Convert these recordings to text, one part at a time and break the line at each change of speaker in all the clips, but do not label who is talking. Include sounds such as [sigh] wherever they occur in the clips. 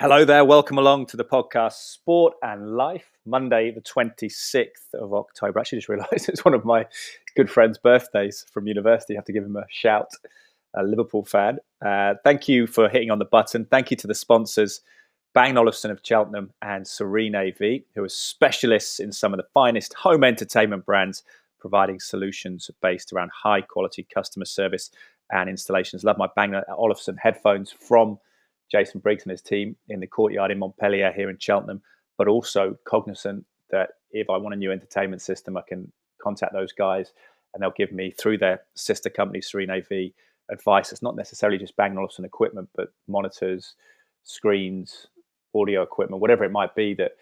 Hello there, welcome along to the podcast Sport and Life, Monday, the 26th of October. I Actually, just realised [laughs] it's one of my good friend's birthdays from university. I have to give him a shout, a Liverpool fan. Uh, thank you for hitting on the button. Thank you to the sponsors, Bang Olufsen of Cheltenham and Serene AV, who are specialists in some of the finest home entertainment brands, providing solutions based around high quality customer service and installations. Love my Bang Olufsen headphones from Jason Briggs and his team in the courtyard in Montpellier here in Cheltenham, but also cognizant that if I want a new entertainment system, I can contact those guys and they'll give me through their sister company, Serene AV, advice. It's not necessarily just Bang Olufsen equipment, but monitors, screens, audio equipment, whatever it might be that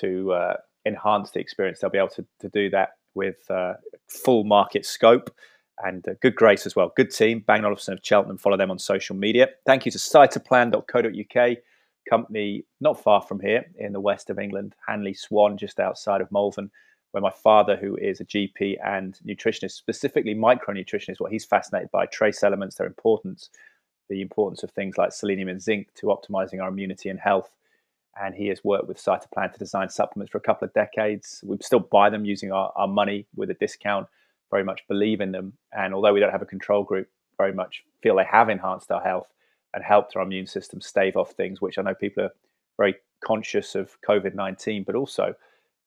to uh, enhance the experience. They'll be able to, to do that with uh, full market scope and uh, good grace as well. Good team, Bang Olufsen of Cheltenham. Follow them on social media. Thank you to cytoplan.co.uk, company not far from here in the west of England, Hanley Swan, just outside of Malvern, where my father, who is a GP and nutritionist, specifically micronutritionist, what he's fascinated by trace elements, their importance, the importance of things like selenium and zinc to optimizing our immunity and health. And he has worked with Cytoplan to design supplements for a couple of decades. We still buy them using our, our money with a discount very much believe in them. And although we don't have a control group, very much feel they have enhanced our health and helped our immune system stave off things, which I know people are very conscious of COVID 19, but also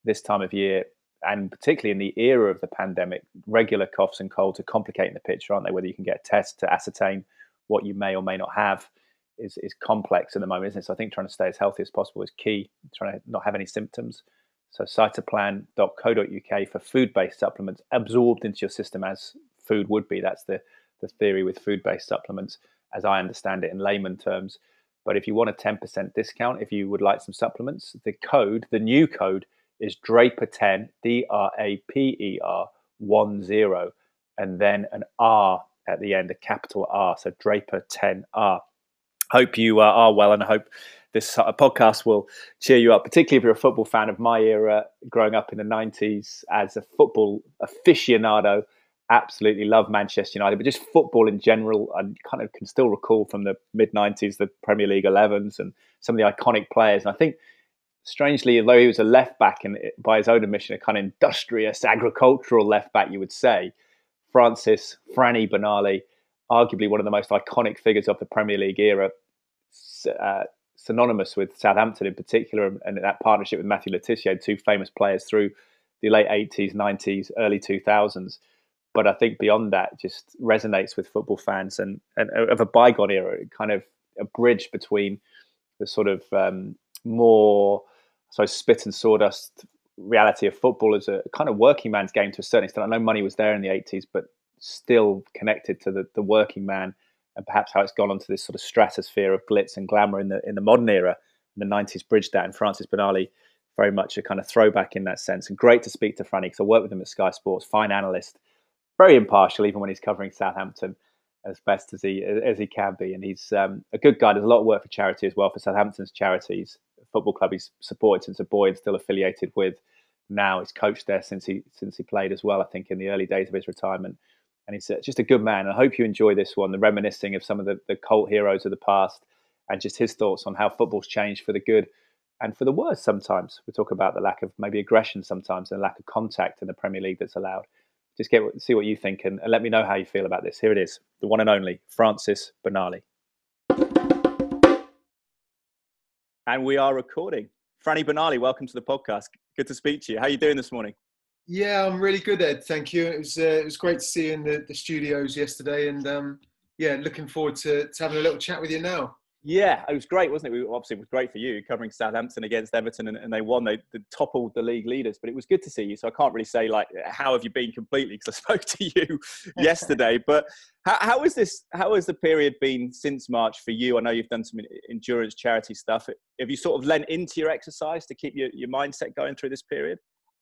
this time of year, and particularly in the era of the pandemic, regular coughs and colds are complicating the picture, aren't they? Whether you can get a test to ascertain what you may or may not have is, is complex at the moment, isn't it? So I think trying to stay as healthy as possible is key, trying to not have any symptoms. So cytoplan.co.uk for food-based supplements absorbed into your system as food would be. That's the, the theory with food-based supplements, as I understand it in layman terms. But if you want a 10% discount, if you would like some supplements, the code, the new code is Draper10, D-R-A-P-E-R 10, and then an R at the end, a capital R. So Draper10R. Hope you uh, are well and I hope this podcast will cheer you up, particularly if you're a football fan of my era, growing up in the 90s as a football aficionado. Absolutely love Manchester United, but just football in general. I kind of can still recall from the mid 90s the Premier League 11s and some of the iconic players. And I think, strangely, although he was a left back and by his own admission, a kind of industrious, agricultural left back, you would say, Francis Franny Benali, arguably one of the most iconic figures of the Premier League era, uh, synonymous with Southampton in particular, and that partnership with Matthew Le Tissier, two famous players through the late 80s, 90s, early 2000s. But I think beyond that, just resonates with football fans and, and of a bygone era, kind of a bridge between the sort of um, more, so spit and sawdust reality of football as a kind of working man's game to a certain extent. I know money was there in the 80s, but still connected to the, the working man and perhaps how it's gone onto this sort of stratosphere of glitz and glamour in the in the modern era. In the 90s bridged that, and Francis Benali very much a kind of throwback in that sense. And great to speak to Franny because I worked with him at Sky Sports, fine analyst, very impartial even when he's covering Southampton as best as he as he can be. And he's um, a good guy. There's a lot of work for charity as well for Southampton's charities, football club he's supported since a boy and still affiliated with. Now he's coached there since he since he played as well. I think in the early days of his retirement and he's uh, just a good man. I hope you enjoy this one, the reminiscing of some of the, the cult heroes of the past and just his thoughts on how football's changed for the good and for the worse sometimes. We talk about the lack of maybe aggression sometimes and lack of contact in the Premier League that's allowed. Just get see what you think and, and let me know how you feel about this. Here it is, the one and only Francis Benali. And we are recording. Franny Benali, welcome to the podcast. Good to speak to you. How are you doing this morning?
Yeah, I'm really good, Ed. Thank you. It was uh, it was great to see you in the, the studios yesterday, and um, yeah, looking forward to, to having a little chat with you now.
Yeah, it was great, wasn't it? We, obviously, it was great for you covering Southampton against Everton, and, and they won. They, they, toppled the league leaders, but it was good to see you. So I can't really say like how have you been completely because I [laughs] spoke to you [laughs] yesterday. But how, how is this? How has the period been since March for you? I know you've done some endurance charity stuff. Have you sort of lent into your exercise to keep your, your mindset going through this period?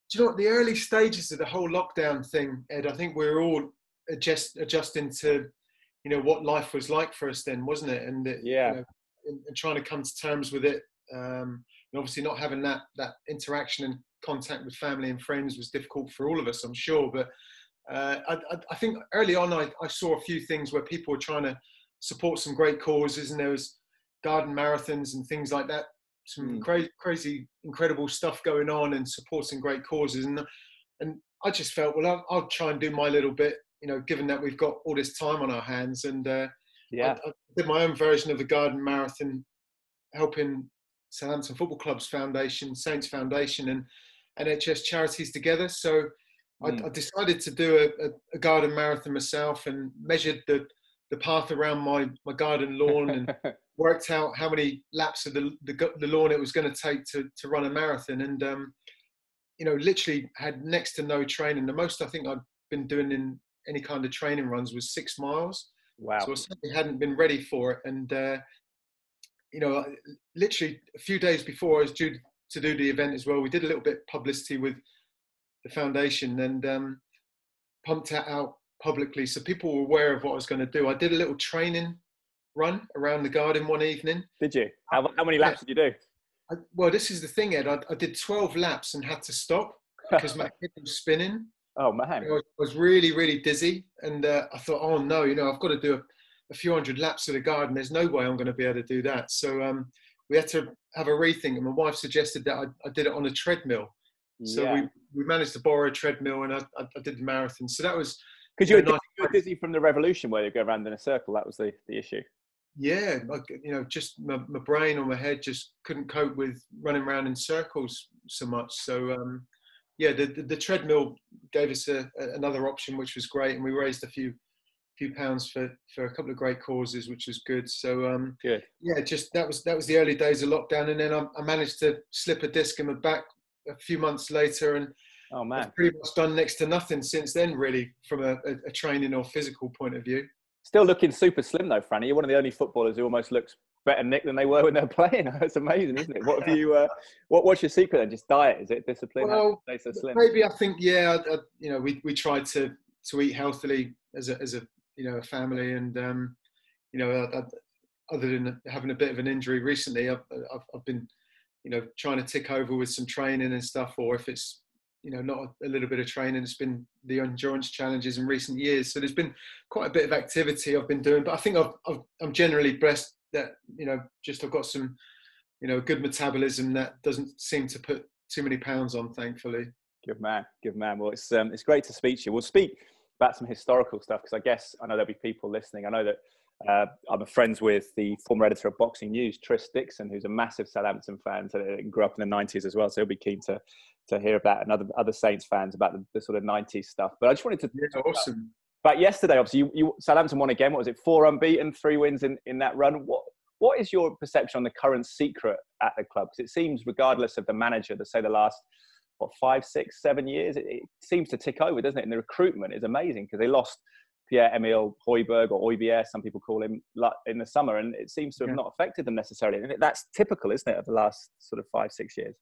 Do you know what the early stages of the whole lockdown thing, Ed? I think we are all adjust, adjusting to, you know, what life was like for us then, wasn't it? And
it, yeah, you know,
and, and, trying to come to terms with it. Um, and obviously, not having that that interaction and contact with family and friends was difficult for all of us, I'm sure. But uh, I, I, think early on, I, I saw a few things where people were trying to support some great causes, and there was garden marathons and things like that. Some mm. crazy, crazy, incredible stuff going on and supporting great causes. And and I just felt, well, I'll, I'll, try and do my little bit. You know, given that we've got all this time on our hands, and uh,
yeah, I,
I did my own version of the garden marathon, helping Southampton Football Club's foundation, Saints Foundation, and NHS charities together. So mm. I, hmm. I, decided to do a, a, a, garden marathon myself and measured the the path around my, my garden lawn and [laughs] worked out how many laps of the, the, the lawn it was going to take to, to run a marathon. And, um, you know, literally had next to no training. The most I think I'd been doing in any kind of training runs was six miles.
Wow.
So I certainly hadn't been ready for it. And, uh, you know, literally a few days before I was due to do the event as well, we did a little bit of publicity with the foundation and um, pumped that out publicly so people were aware of what I was going to do. I did a little training run around the garden one evening.
Did you? How, how many laps did you do?
I, well, this is the thing, Ed. I, I, did 12 laps and had to stop because my [laughs] head was spinning.
Oh, man.
I was, I was really, really dizzy. And uh, I thought, oh, no, you know, I've got to do a, a, few hundred laps of the garden. There's no way I'm going to be able to do that. So um, we had to have a rethink. And my wife suggested that I, I did it on a treadmill. So yeah. we, we managed to borrow a treadmill and I, I did the marathon. So that was
because you nice. you were dizzy from the revolution where you go around in a circle. That was the, the issue.
Yeah, like, you know, just my, my brain or my head just couldn't cope with running around in circles so much. So, um, yeah, the, the, the, treadmill gave us a, a, another option, which was great, and we raised a few few pounds for for a couple of great causes, which was good. So, um,
good.
Yeah, just that was that was the early days of lockdown, and then I, I managed to slip a disc in my back a few months later, and
Oh man,
I've pretty much done next to nothing since then, really, from a, a, a, training or physical point of view.
Still looking super slim though, Franny. You're one of the only footballers who almost looks better Nick than they were when they're [laughs] playing. [laughs] It's amazing, isn't it? What have you? Uh, what, what's your secret then? Just diet? Is it discipline?
Well, so maybe I think yeah. I, I, you know, we we tried to to eat healthily as a as a you know a family, and um, you know, other than having a bit of an injury recently, I've, I've, I've been you know trying to tick over with some training and stuff, or if it's you know, not a, little bit of training. It's been the endurance challenges in recent years. So there's been quite a bit of activity I've been doing, but I think I've, I've, I'm generally blessed that, you know, just I've got some, you know, good metabolism that doesn't seem to put too many pounds on, thankfully.
Good man, good man. Well, it's, um, it's great to speak to you. We'll speak about some historical stuff because I guess I know there'll be people listening. I know that uh, I'm friends with the former editor of Boxing News, Tris Dixon, who's a massive Southampton fan, so grew up in the 90s as well. So he'll be keen to to hear about and other other Saints fans about the, the sort of 90s stuff. But I just wanted to
yeah, awesome.
About, about yesterday, obviously, you, you, Southampton won again. What was it? Four unbeaten, three wins in, in that run. What what is your perception on the current secret at the club? Because it seems, regardless of the manager, to say the last what five, six, seven years, it, it seems to tick over, doesn't it? And the recruitment is amazing because they lost Pierre Emile Højbjerg or Højbjerg, some people call him, in the summer, and it seems to have yeah. not affected them necessarily. And that's typical, isn't it, of the last sort of five, six years?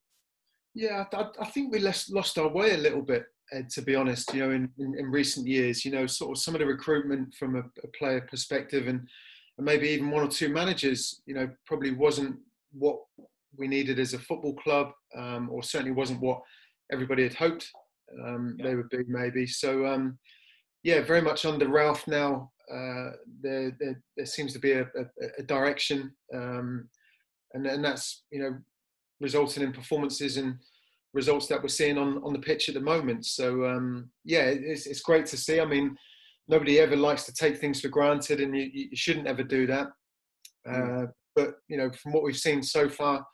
Yeah, I, I think we lost, lost our way a little bit, Ed, to be honest, you know, in, in, in, recent years, you know, sort of some of the recruitment from a, a player perspective and, and maybe even one or two managers, you know, probably wasn't what we needed as a football club, um, or certainly wasn't what everybody had hoped um, yeah. they would be, maybe. So, um, yeah, very much under Ralph now. Uh, there, there, there, seems to be a, a, a direction, um, and, and that's you know resulting in performances and results that we're seeing on, on the pitch at the moment. So um, yeah, it's, it's great to see. I mean, nobody ever likes to take things for granted, and you, you shouldn't ever do that. Mm. Uh, but you know, from what we've seen so far,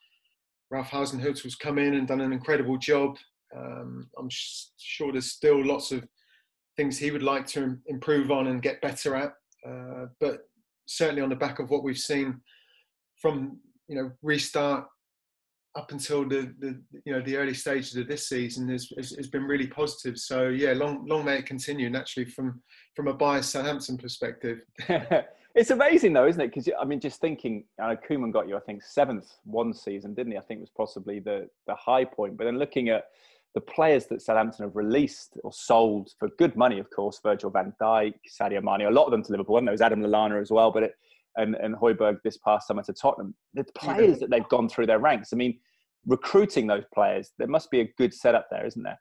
Ralph Hasenhüttl's come in and done an incredible job. Um, I'm sh- sure there's still lots of things he would like to improve on and get better at. Uh, but certainly on the back of what we've seen from you know restart up until the, the you know the early stages of this season has, has, has, been really positive. So yeah, long long may it continue. Naturally, from from a biased Southampton perspective. [laughs]
it's amazing though, isn't it? Because I mean, just thinking, know Koeman got you, I think seventh one season, didn't he? I think was possibly the the high point. But then looking at the players that Southampton have released or sold for good money, of course, Virgil van Dijk, Sadio Mane, a lot of them to Liverpool, and there was Adam Lallana as well, but it, and, and Højbjerg this past summer to Tottenham. The players that they've gone through their ranks. I mean, recruiting those players, there must be a good setup there, isn't there?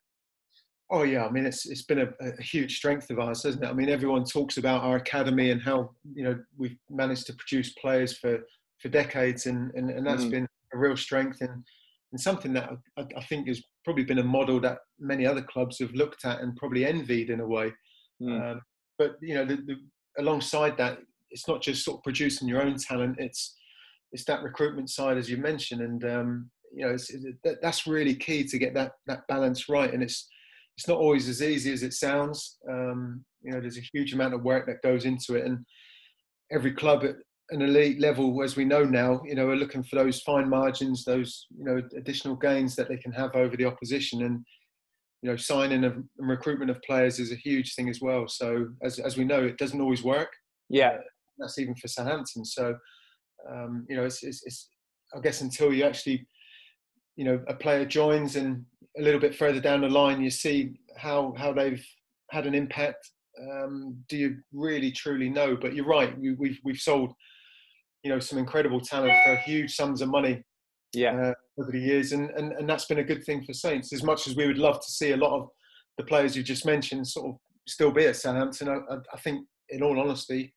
Oh yeah, I mean it's it's been a, a, huge strength of ours, hasn't it? I mean everyone talks about our academy and how you know we've managed to produce players for for decades, and and, and that's mm. been a real strength and and something that I, I, think has probably been a model that many other clubs have looked at and probably envied in a way. Mm. Um, but you know, the, the, alongside that, it's not just sort of producing your own talent; it's it's that recruitment side, as you mentioned, and um, you know, it, that's really key to get that that balance right. And it's it's not always as easy as it sounds. Um, you know, there's a huge amount of work that goes into it, and every club at an elite level, as we know now, you know, are looking for those fine margins, those you know additional gains that they can have over the opposition, and you know, signing and recruitment of players is a huge thing as well. So, as as we know, it doesn't always work.
Yeah,
that's even for Southampton. So, um, you know, it's, it's, it's I guess until you actually, you know, a player joins and a little bit further down the line, you see how how they've had an impact. Um, do you really truly know? But you're right. We, we've we've sold, you know, some incredible talent for huge sums of money.
Yeah. Uh,
over the years, and, and and that's been a good thing for Saints. As much as we would love to see a lot of the players you just mentioned sort of still be at Southampton, I, I think, in all honesty,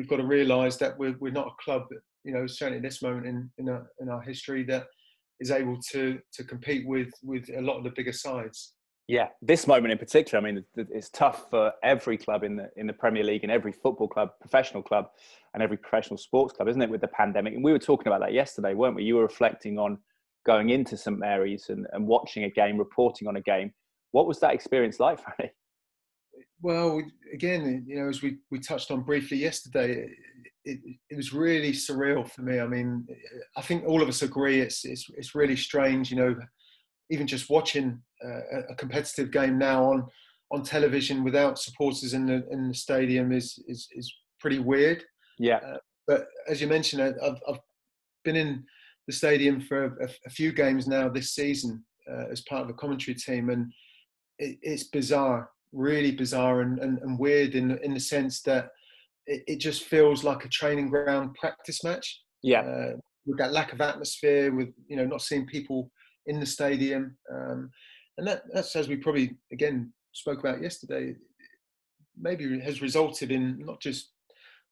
we've got to realise that we're we're not a club you know certainly at this moment in in our, in our history that is able to to compete with with a lot of the bigger sides.
Yeah, this moment in particular, I mean, it's tough for every club in the in the Premier League and every football club, professional club, and every professional sports club, isn't it? With the pandemic, and we were talking about that yesterday, weren't we? You were reflecting on going into St Mary's and, and watching a game, reporting on a game. What was that experience like, [laughs] Franny?
Well, again, you know, as we, we touched on briefly yesterday, it, it, was really surreal for me. I mean, I think all of us agree it's it's, it's really strange. You know, even just watching uh, a competitive game now on on television without supporters in the in the stadium is is is pretty weird.
Yeah. Uh,
but as you mentioned, I've I've been in the stadium for a, a few games now this season uh, as part of the commentary team, and it, it's bizarre, really bizarre and, and, and weird in in the sense that it, it just feels like a training ground practice match.
Yeah. Uh,
with that lack of atmosphere, with you know not seeing people in the stadium, um, and that that's as we probably again spoke about yesterday. Maybe has resulted in not just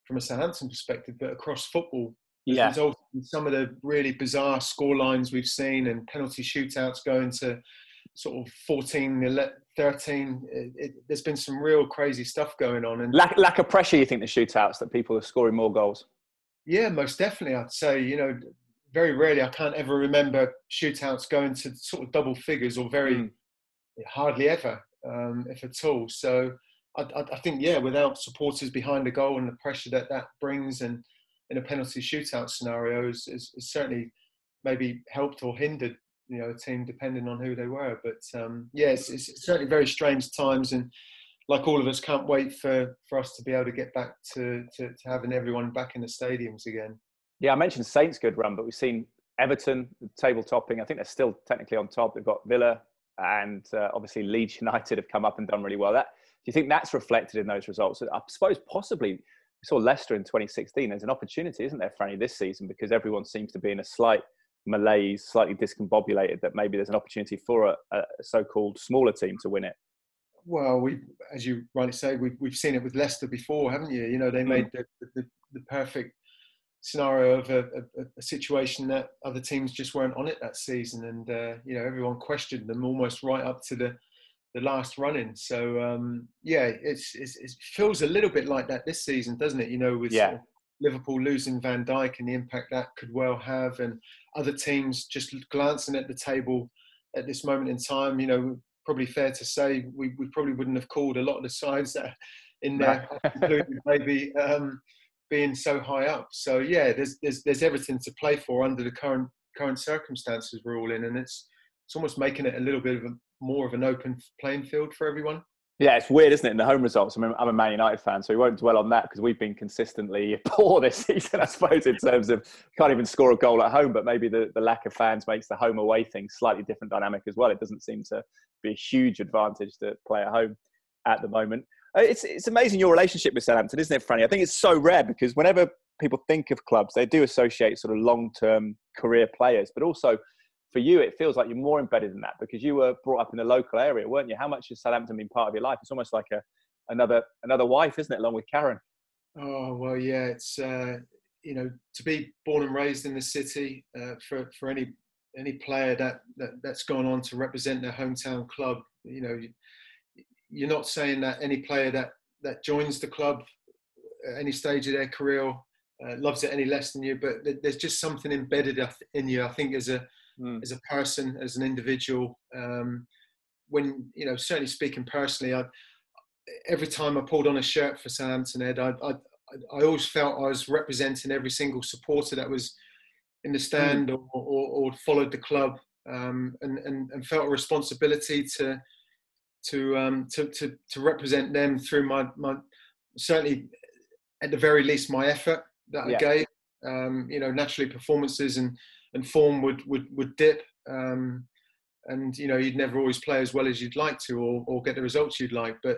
from a Southampton perspective, but across football.
Yeah.
Resulted in some of the really bizarre score lines we've seen and penalty shootouts going to sort of 14, 13. It, it, there's been some real crazy stuff going on. And
lack, lack of pressure, you think, the shootouts, that people are scoring more goals?
Yeah, most definitely. I'd say, you know, very rarely, I can't ever remember shootouts going to sort of double figures or very mm. hardly ever, um, if at all. So I, I, I, think, yeah, without supporters behind the goal and the pressure that that brings and in a penalty shootout scenario is, is, is certainly maybe helped or hindered you know a team depending on who they were. But um, yeah, it's, it's, certainly very strange times, and like all of us, can't wait for for us to be able to get back to to, to having everyone back in the stadiums again.
Yeah, I mentioned Saints good run, but we've seen Everton table topping. I think they're still technically on top. They've got Villa and uh, obviously Leeds United have come up and done really well. That do you think that's reflected in those results? I suppose possibly we saw Leicester in 2016. There's an opportunity, isn't there, Franny, this season because everyone seems to be in a slight malaise, slightly discombobulated, that maybe there's an opportunity for a, a so-called smaller team to win it?
Well, we, as you rightly say, we've we've seen it with Leicester before, haven't you? You know, they mm. made the, the, the, perfect scenario of a, a, a, situation that other teams just weren't on it that season, and uh, you know, everyone questioned them almost right up to the the last run-in. So um, yeah, it's, it's, it feels a little bit like that this season, doesn't it? You know, with
yeah.
Liverpool losing Van Dijk and the impact that could well have, and other teams just glancing at the table at this moment in time, you know, probably fair to say we, we probably wouldn't have called a lot of the sides that in there, including maybe um, being so high up. So yeah, there's there's there's everything to play for under the current current circumstances we're all in, and it's it's almost making it a little bit of a more of an open playing field for everyone.
Yeah, it's weird, isn't it? In the home results, I mean, I'm a Man United fan, so we won't dwell on that because we've been consistently [laughs] poor this season, I suppose, in terms of can't even score a goal at home. But maybe the, the lack of fans makes the home away thing slightly different dynamic as well. It doesn't seem to be a huge advantage to play at home at the moment. Uh, it's it's amazing your relationship with Southampton, isn't it, Franny? I think it's so rare because whenever people think of clubs, they do associate sort of long term career players, but also for you, it feels like you're more embedded in that because you were brought up in the local area, weren't you? How much has Southampton been part of your life? It's almost like a another another wife, isn't it, along with Karen?
Oh well, yeah. It's uh, you know, to be born and raised in the city uh, for for any any player that, that that's gone on to represent their hometown club, you know, you're not saying that any player that that joins the club at any stage of their career uh, loves it any less than you, but there's just something embedded in you. I think as a mm. as a person, as an individual, um, when you know, certainly speaking personally, I, every time I pulled on a shirt for Southampton Ed, I, I, I always felt I was representing every single supporter that was in the stand mm. or, or, or, followed the club, um, and, and, and felt a responsibility to to um, to, to to represent them through my my certainly at the very least my effort that yeah. I gave. Um, you know, naturally performances and and form would would would dip. Um, and you know you'd never always play as well as you'd like to or, or get the results you'd like but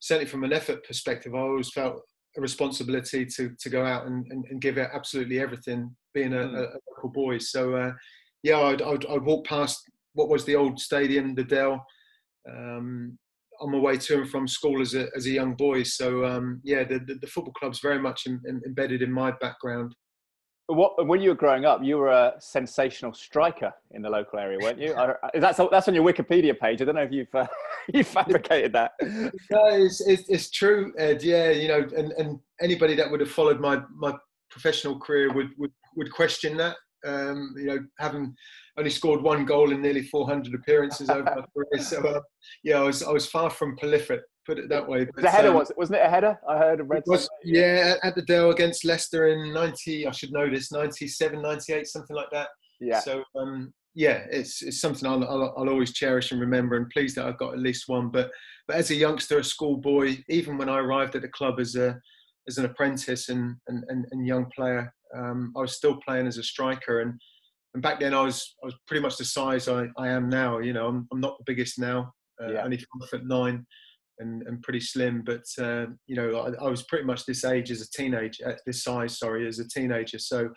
certainly from an effort perspective i always felt a responsibility to to go out and, and, and give it absolutely everything being a, mm. a, a local boy so uh, yeah I'd, I'd, I'd, walk past what was the old stadium the dell um, on my way to and from school as a, as a young boy. So um, yeah, the, the, the, football club's very much in, in, embedded in my background.
What, when you were growing up, you were a sensational striker in the local area, weren't you? [laughs] that's that's on your Wikipedia page. I don't know if you've uh, [laughs] you fabricated that.
No, it's, it's, it's true, Ed. Yeah, you know, and, and anybody that would have followed my my professional career would would, would question that. Um, you know, having only scored one goal in nearly 400 appearances over my [laughs] career. So, uh, yeah, I was I was far from prolific, put it that way.
But, the header um, was wasn't it a header? I heard a red.
Was, yeah, at the Dell against Leicester in 90. I should know this 97, 98, something like that.
Yeah.
So um, yeah, it's it's something I'll, I'll, I'll always cherish and remember, and pleased that I've got at least one. But but as a youngster, a schoolboy, even when I arrived at the club as a as an apprentice and and, and, and young player, um, I was still playing as a striker and and back then I was I was pretty much the size I, I am now. You know, I'm, I'm not the biggest now, uh, yeah. only five foot nine, and, and pretty slim. But uh, you know, I, I, was pretty much this age as a teenager, at this size, sorry, as a teenager. So,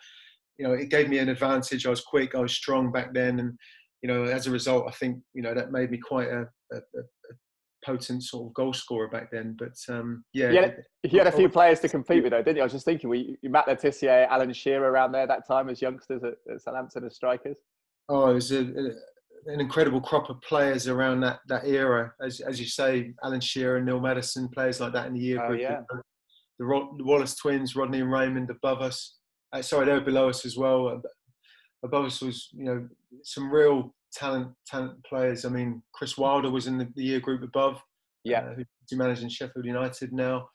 you know, it gave me an advantage. I was quick, I was strong back then, and you know, as a result, I think you know that made me quite a, a, a potent sort of goal scorer back then. But um, yeah,
you had, you had, a few players to compete with, though, didn't you? I was just thinking, we you Matt Le Alan Shearer around there that time as youngsters at, at Southampton as strikers.
Oh, it was a, an incredible crop of players around that that era. As as you say, Alan Shearer, and Neil Maddison, players like that in the year
oh,
group.
Yeah.
The, the, Wallace twins, Rodney and Raymond above us. Uh, sorry, they were below us as well. Above us was, you know, some real talent talent players. I mean, Chris Wilder was in the, the year group above.
Yeah,
uh, who's managing Sheffield United now.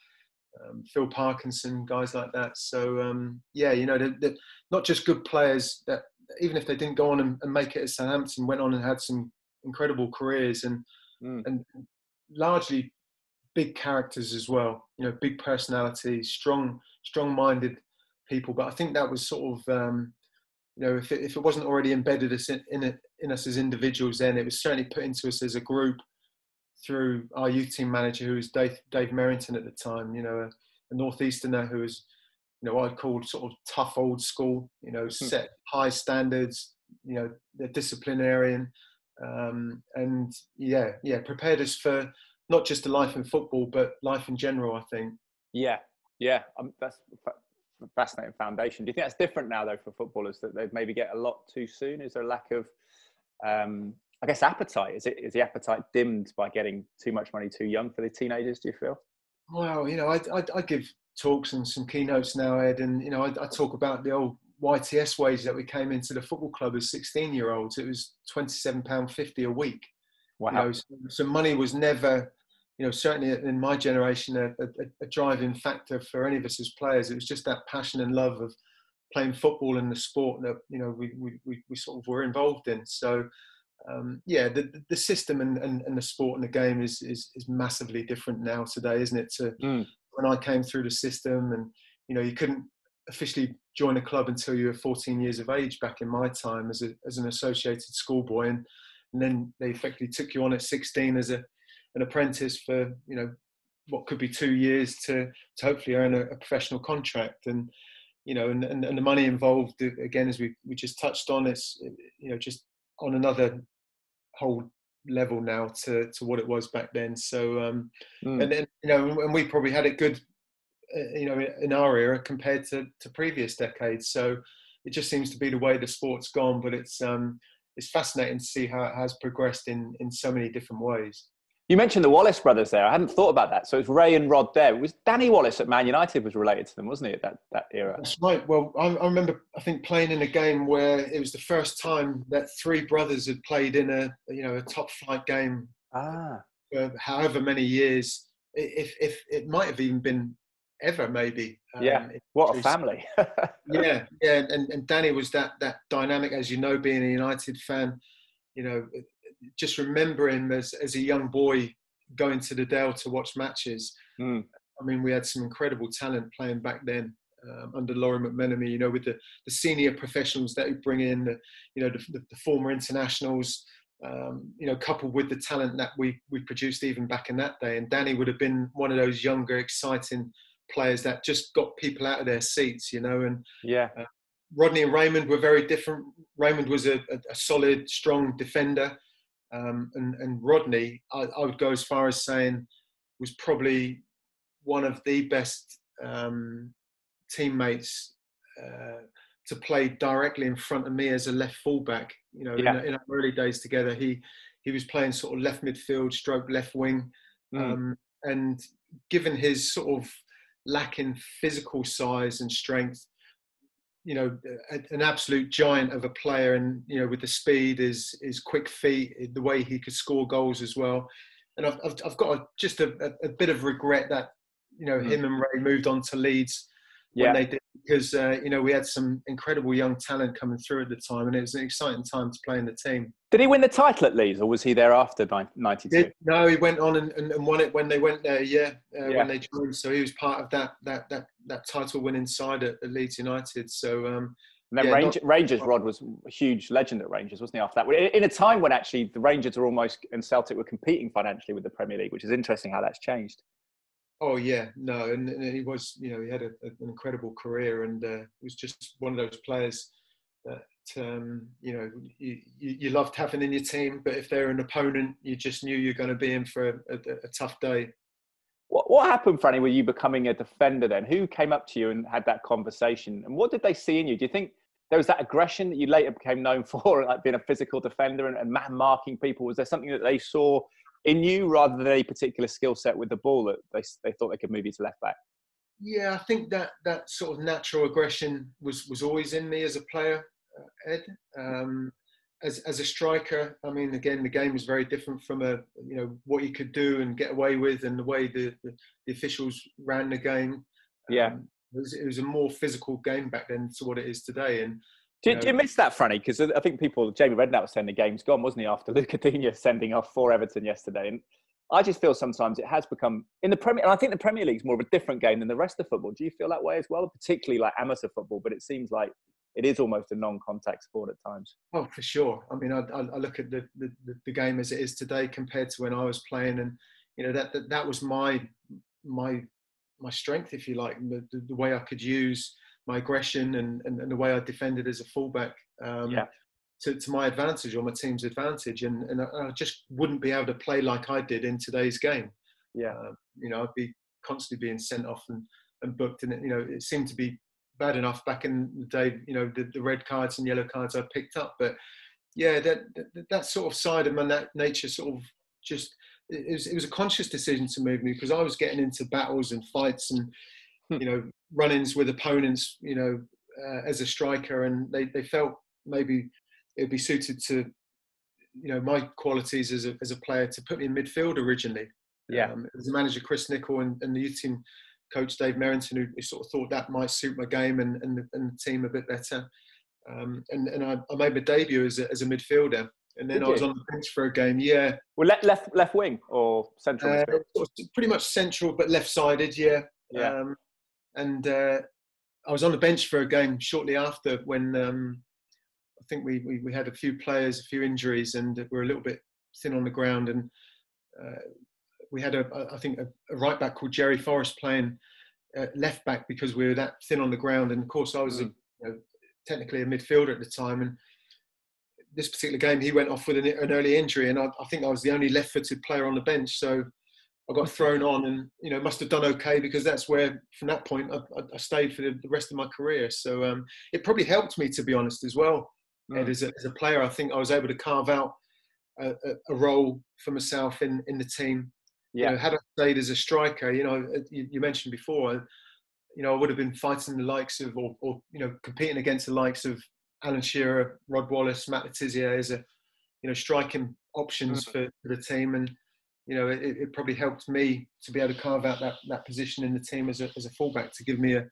Um, Phil Parkinson, guys like that. So um, yeah, you know, they're, they're not just good players that even if they didn't go on and, and, make it at Southampton, went on and had some incredible careers and mm. and largely big characters as well. You know, big personalities, strong strong-minded people. But I think that was sort of um, you know, if it, if it wasn't already embedded us in, in, it, in us as individuals, then it was certainly put into us as a group through our youth team manager, who was Dave, Dave Merrington at the time, you know, a, a northeasterner who was, you know, I'd call sort of tough old school, you know, hmm. set high standards, you know, they're disciplinarian, um, and yeah, yeah, prepared us for not just a life in football, but life in general. I think.
Yeah, yeah, um, that's a fascinating foundation. Do you think that's different now, though, for footballers that they maybe get a lot too soon? Is there a lack of um, I guess appetite is it is the appetite dimmed by getting too much money too young for the teenagers? Do you feel?
Well, you know, I, I, I give talks and some keynotes now, Ed, and you know, I, I, talk about the old YTS wage that we came into the football club as 16 year olds. It was 27 pound 50 a week.
Wow.
You know, so, so, money was never, you know, certainly in my generation, a, a, a driving factor for any of us as players. It was just that passion and love of playing football and the sport that you know we, we, we sort of were involved in. So um, yeah, the, the system and, and, and, the sport and the game is, is, is massively different now today, isn't it? To mm. When I came through the system, and you know, you couldn't officially join a club until you were 14 years of age back in my time as a, as an associated schoolboy, and, and then they effectively took you on at 16 as a an apprentice for you know what could be two years to to hopefully earn a, a professional contract. And you know and, and, and the money involved uh, again as we, we just touched on it's uh, you know just on another whole level now to to what it was back then. So um, mm. and then you know, and we probably had it good uh, you know, in our era compared to, to previous decades. So it just seems to be the way the sport's gone. But it's um, it's fascinating to see how it has progressed in in so many different ways.
You mentioned the Wallace brothers there. I hadn't thought about that. So it's Ray and Rod there. It was Danny Wallace at Man United was related to them, wasn't he, at that, that era?
That's right. Well, I, I, remember, I think, playing in a game where it was the first time that three brothers had played in a, you know, a top flight game
ah.
for however many years. If, if it might have even been ever, maybe.
Um, yeah. What a family. [laughs]
yeah. Yeah. And, and Danny was that, that dynamic, as you know, being a United fan, you know, just remember him as, as a young boy going to the Dell to watch matches.
Mm.
I mean, we had some incredible talent playing back then um, under Lawrie McMenemy, you know, with the, the senior professionals that we bring in, the, you know, the, the, the former internationals, um, you know, coupled with the talent that we, we produced even back in that day. And Danny would have been one of those younger, exciting players that just got people out of their seats, you know, and
yeah.
Uh, Rodney and Raymond were very different. Raymond was a, a, a solid, strong defender. Um, and, and Rodney, I, I, would go as far as saying, was probably one of the best um, teammates uh, to play directly in front of me as a left fullback. You know, yeah. in, in, our early days together, he he was playing sort of left midfield, stroke left wing, mm. um, and given his sort of lacking physical size and strength, you know an absolute giant of a player and you know with the speed his his quick feet the way he could score goals as well and i've, I've, I've got a, just a, a, bit of regret that you know mm. him and ray moved on to leeds when they did because uh, you know we had some incredible young talent coming through at the time, and it was an exciting time to play in the team.
Did he win the title at Leeds, or was he there after '92?
No, he went on and, and, and, won it when they went there. Yeah, uh, yeah, when they joined. So he was part of that that that that title-winning side at, at Leeds United. So. Um,
and then yeah, not, Rangers, Rod was a huge legend at Rangers, wasn't he? After that, in a time when actually the Rangers are almost and Celtic were competing financially with the Premier League, which is interesting how that's changed.
Oh yeah, no, and, and, he was, you know, he had a, a, an incredible career, and uh, was just one of those players that um, you know you, you, loved having in your team. But if they're an opponent, you just knew you're going to be in for a, a, tough day.
What, what happened, Franny, with you becoming a defender? Then, who came up to you and had that conversation, and what did they see in you? Do you think there was that aggression that you later became known [laughs] for, like being a physical defender and, and man marking people? Was there something that they saw in you rather than a particular skill set with the ball that they, they thought they could move you to left back?
Yeah, I think that that sort of natural aggression was was always in me as a player, uh, Ed. Um, as as a striker, I mean, again, the game was very different from a you know what you could do and get away with, and the way the the, the officials ran the game.
Yeah, um,
it, was, it was a more physical game back then to what it is today, and
do, do, you miss that, Franny? Because I think people, Jamie Redknapp was saying the game's gone, wasn't he, after [laughs] Lucas Digne sending off for Everton yesterday? And I just feel sometimes it has become in the Premier, and I think the Premier League is more of a different game than the rest of football. Do you feel that way as well, particularly like amateur football? But it seems like it is almost a non-contact sport at times.
Oh, for sure. I mean, I, I look at the, the, the game as it is today compared to when I was playing, and you know that that, that was my my my strength, if you like, the, the way I could use my aggression and, and, and the way I defended as a fullback um,
yeah.
to, to my advantage or my team's advantage. And, and I just wouldn't be able to play like I did in today's game.
Yeah. Uh,
you know, I'd be constantly being sent off and, and booked. And, it, you know, it seemed to be bad enough back in the day, you know, the, the red cards and yellow cards I picked up. But yeah, that, that, that sort of side of my nature sort of just, it was, it was a conscious decision to move me because I was getting into battles and fights and. You know, run-ins with opponents, you know, uh, as a striker, and they, they felt maybe it would be suited to, you know, my qualities as a, as a player to put me in midfield originally.
Yeah.
Um, as a manager, Chris Nicholl and, and the youth team coach Dave Merrington, who, who, sort of thought that might suit my game and, and, the, and the team a bit better. Um, and and I, I, made my debut as a, as a midfielder. And then Did I was you? on the bench for a game. Yeah.
Well, left left left wing or central? Uh,
pretty much central, but left sided. Yeah.
Yeah. Um,
and uh, I was on the bench for a game shortly after when um, I think we, we, we had a few players, a few injuries, and we were a little bit thin on the ground. And uh, we had a I think a, a, right back called Gerry Forrest playing uh, left back because we were that thin on the ground. And of course, I was a, you know, technically a midfielder at the time, and this particular game he went off with an, an early injury, and I, I, think I was the only left-footed player on the bench. So I got thrown on, and you know must have done okay because that's where from that point I, I stayed for the, rest of my career. So um, it probably helped me to be honest as well. Mm. Ed, as a, as a player, I think I was able to carve out a, a, role for myself in in the team. Yeah. You know, had I stayed as a striker, you know, you, you mentioned before, you know, I would have been fighting the likes of, or, or you know, competing against the likes of Alan Shearer, Rod Wallace, Matt Le Tissier as a, you know, striking options mm. for, for, the team, and you know, it, it, probably helped me to be able to carve out that, that position in the team as a as a fullback to give me a,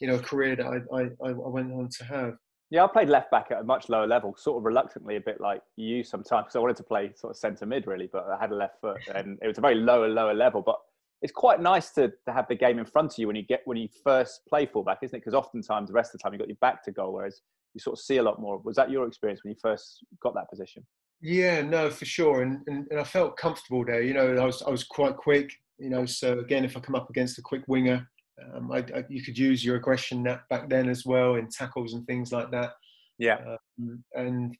you know, a career that I I, I went on to have.
Yeah, I played left back at a much lower level, sort of reluctantly, a bit like you sometimes, because I wanted to play sort of centre mid really, but I had a left foot, and it was a very lower, lower level. But it's quite nice to, to have the game in front of you when you get when you first play fullback, isn't it? Because oftentimes the rest of the time you've got your back to goal, whereas you sort of see a lot more. Was that your experience when you first got that position?
Yeah, no, for sure, and, and, and I felt comfortable there. You know, I was I was quite quick. You know, so again, if I come up against a quick winger, um, I, I, you could use your aggression back then as well in tackles and things like that.
Yeah.
Um, and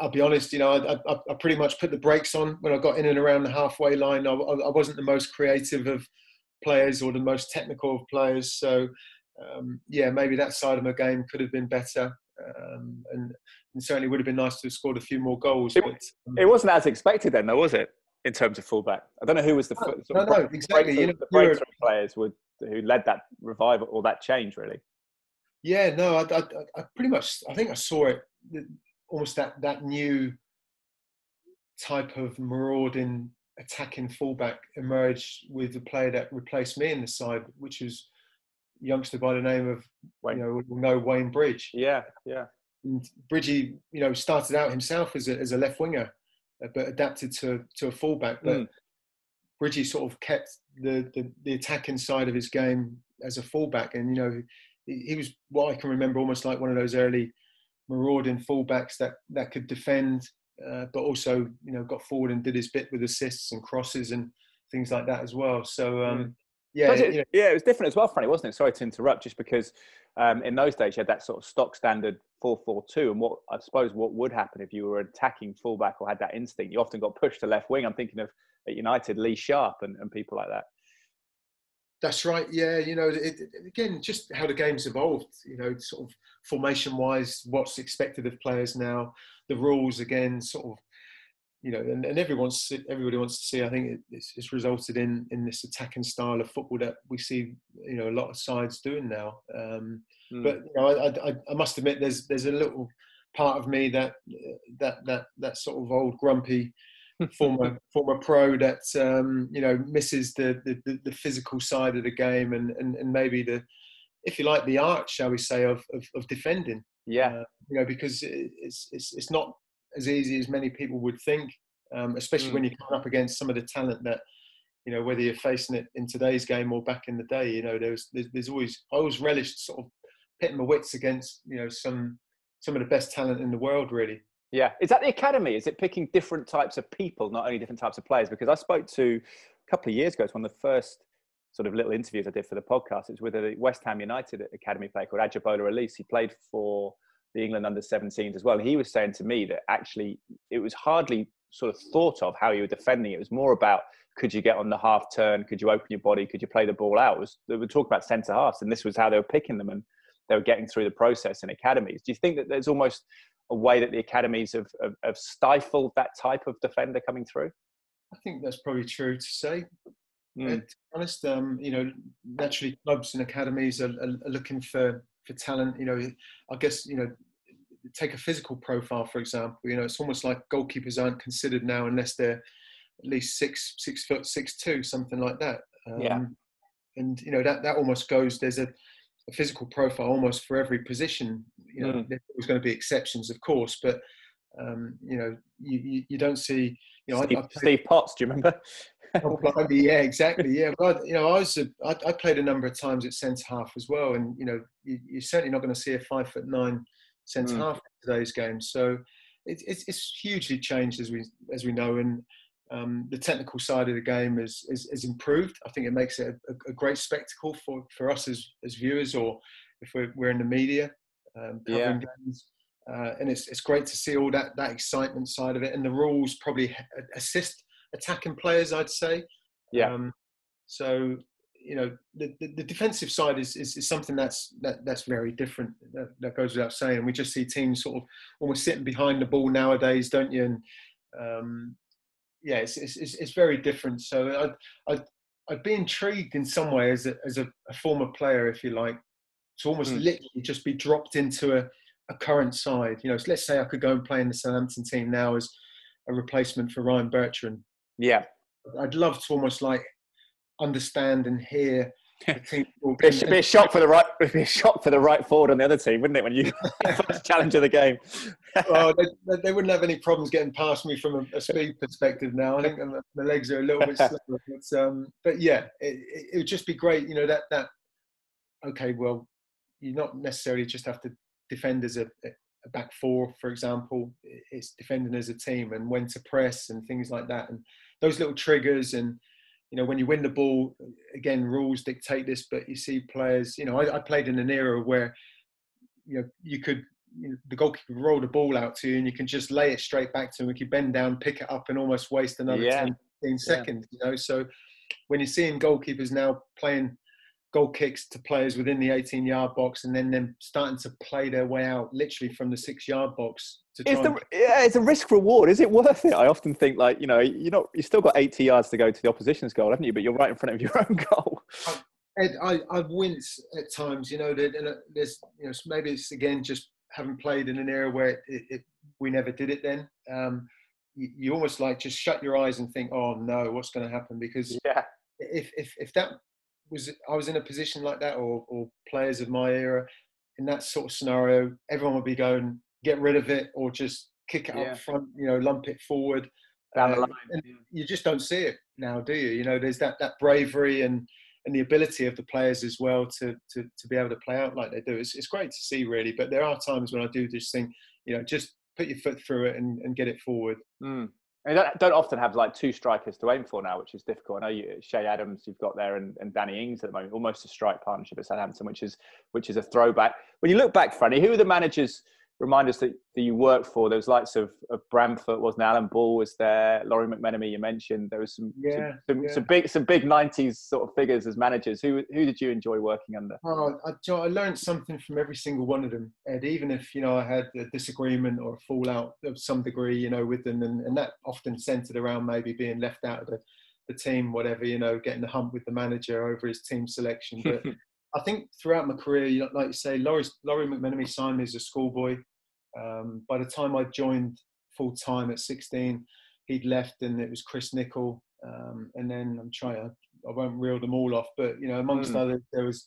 I'll be honest, you know, I, I, I, pretty much put the brakes on when I got in and around the halfway line. I, I wasn't the most creative of players or the most technical of players. So, um, yeah, maybe that side of my game could have been better. Um, and, and, certainly would have been nice to have scored a few more goals.
It,
but,
um, it wasn't as expected then, though, was it? In terms of fullback, I don't know who was the
no, no, no, exactly. You know,
the breakthrough players would, who led that revival or that change, really.
Yeah, no, I, I, I pretty much, I think I saw it almost that that new type of marauding attacking fullback emerged with the player that replaced me in the side, which was youngster by the name of Wayne. you know we know Wayne Bridge.
Yeah, yeah.
And Bridgie, you know, started out himself as a as a left winger, uh, but adapted to to a fullback. But mm. Bridgie sort of kept the, the, the attacking side of his game as a fullback, and you know, he, he was what I can remember almost like one of those early marauding fullbacks that that could defend, uh, but also you know got forward and did his bit with assists and crosses and things like that as well. So um, hmm. Yeah,
it, you know. yeah, it was different as well, Franny, wasn't it? Sorry to interrupt, just because um, in those days you had that sort of stock standard four-four-two, and what I suppose what would happen if you were attacking fullback or had that instinct, you often got pushed to left wing. I'm thinking of at United, Lee Sharpe and, and people like that.
That's right. Yeah, you know, it, it, again, just how the game's evolved. You know, sort of formation-wise, what's expected of players now, the rules again, sort of, you know, and, and everyone's everybody wants to see. I think it's, it's, resulted in in this attacking style of football that we see, you know, a lot of sides doing now. Um, mm. But you know, I, I, I must admit, there's there's a little part of me that that that that sort of old grumpy [laughs] former former pro that um, you know misses the, the, the physical side of the game and, and and maybe the if you like the art shall we say of of, of defending
yeah uh,
you know because it's it's it's not as easy as many people would think um, especially mm. when you're coming up against some of the talent that you know whether you're facing it in today's game or back in the day you know there's there's, there's always I always relished sort of pitting my wits against you know some some of the best talent in the world really
yeah. Is that the academy? Is it picking different types of people, not only different types of players? Because I spoke to a couple of years ago, it's one of the first sort of little interviews I did for the podcast. It was with a West Ham United academy player called Ajibola Alese. He played for the England under 17s as well. He was saying to me that actually it was hardly sort of thought of how you were defending. It was more about could you get on the half turn? Could you open your body? Could you play the ball out? Was, they would talk about centre halves, and this was how they were picking them, and they were getting through the process in academies. Do you think that there's almost a way that the academies have, have, have stifled that type of defender coming through?
I think that's probably true to say. Mm. to be honest, um, you know, naturally clubs and academies are, are, are, looking for for talent. You know, I guess you know, take a physical profile for example. You know, it's almost like goalkeepers aren't considered now unless they're at least six six foot six two, something like that.
Um, yeah.
And you know that that almost goes. There's a a physical profile almost for every position. You know, mm. there's going to be exceptions, of course, but um, you know, you, you, you, don't see. You know,
Steve, I, I Steve Potts, do you remember? [laughs]
oh, yeah, exactly. Yeah, but you know, I was a, I, I played a number of times at centre half as well, and you know, you, are certainly not going to see a five foot nine centre mm. half in today's game. So it, it's, it's hugely changed as we as we know, and um, the technical side of the game is, is, is improved. I think it makes it a, a, great spectacle for, for us as, as viewers or if we're, we're in the media um, covering yeah. games. Uh, and it's, it's great to see all that, that excitement side of it. And the rules probably assist attacking players, I'd say.
Yeah.
Um, so you know the, the, the defensive side is, is, is, something that's that, that's very different. That, that, goes without saying. We just see teams sort of almost sitting behind the ball nowadays, don't you? And um, yeah, it's, it's, it's very different. So I'd, I'd, I'd be intrigued in some way as a, as a, a former player, if you like, to almost mm. literally just be dropped into a, a current side. You know, so let's say I could go and play in the Southampton team now as a replacement for Ryan Bertrand.
Yeah.
I'd love to almost like understand and hear [laughs]
It'd be, a, be a shock for the right, be a shock for the right forward on the other team, wouldn't it? When you [laughs] first [laughs] challenge of the game.
well, they, they, wouldn't have any problems getting past me from a, a speed perspective now. I think the legs are a little bit slower, but, um, but yeah, it, it, would just be great. You know that that. Okay, well, you not necessarily just have to defend as a, a back four, for example. It's defending as a team and when to press and things like that, and those little triggers and you know, when you win the ball, again, rules dictate this, but you see players, you know, I, I played in an era where, you know, you could, you know, the goalkeeper roll the ball out to you and you can just lay it straight back to him. We could bend down, pick it up and almost waste another yeah. 10, 15 seconds, yeah. you know. So when you're seeing goalkeepers now playing goal kicks to players within the 18 yard box and then them starting to play their way out literally from the six yard box to
it's the, and... yeah it's a risk reward. Is it worth it? I often think like you know you know you still got 80 yards to go to the opposition's goal haven't you? But you're right in front of your [laughs] own goal.
Ed, I, I've winced at times you know that there's you know maybe it's again just having played in an era where it, it, we never did it then. Um, you, you almost like just shut your eyes and think oh no what's going to happen? Because
yeah.
if, if, if that was I was in a position like that, or, or players of my era, in that sort of scenario, everyone would be going, get rid of it, or just kick it yeah. up front, you know, lump it forward.
Down the line.
and you just don't see it now, do you? You know, there's that that bravery and and the ability of the players as well to to to be able to play out like they do. It's it's great to see, really. But there are times when I do just think, you know, just put your foot through it and, and get it forward.
Mm. I don't, don't often have like two strikers to aim for now, which is difficult. I know you, Che Adams, you've got there, and, and Danny Ings at the moment, almost a strike partnership at Southampton, which is which is a throwback. When you look back, Franny, who are the managers? Remind us that, that you worked for. There was likes of, of Branfoot, wasn't Alan Ball was there, Lawrie McMenemy you mentioned. There was some yeah, some, yeah. some, big some big nineties sort of figures as managers. Who who did you enjoy working under?
Oh, I, I learned something from every single one of them, Ed. Even if you know I had a disagreement or a fallout of some degree, you know, with them, and, and that often centered around maybe being left out of the, the team, whatever, you know, getting the hump with the manager over his team selection. But [laughs] I think throughout my career, like you say, Lawrie, Lawrie McMenemy signed me as a schoolboy. Um, by the time I joined full time at 16, he'd left, and it was Chris Nicholl. Um, and then I'm trying to, I won't reel them all off, but you know, amongst mm. others, there was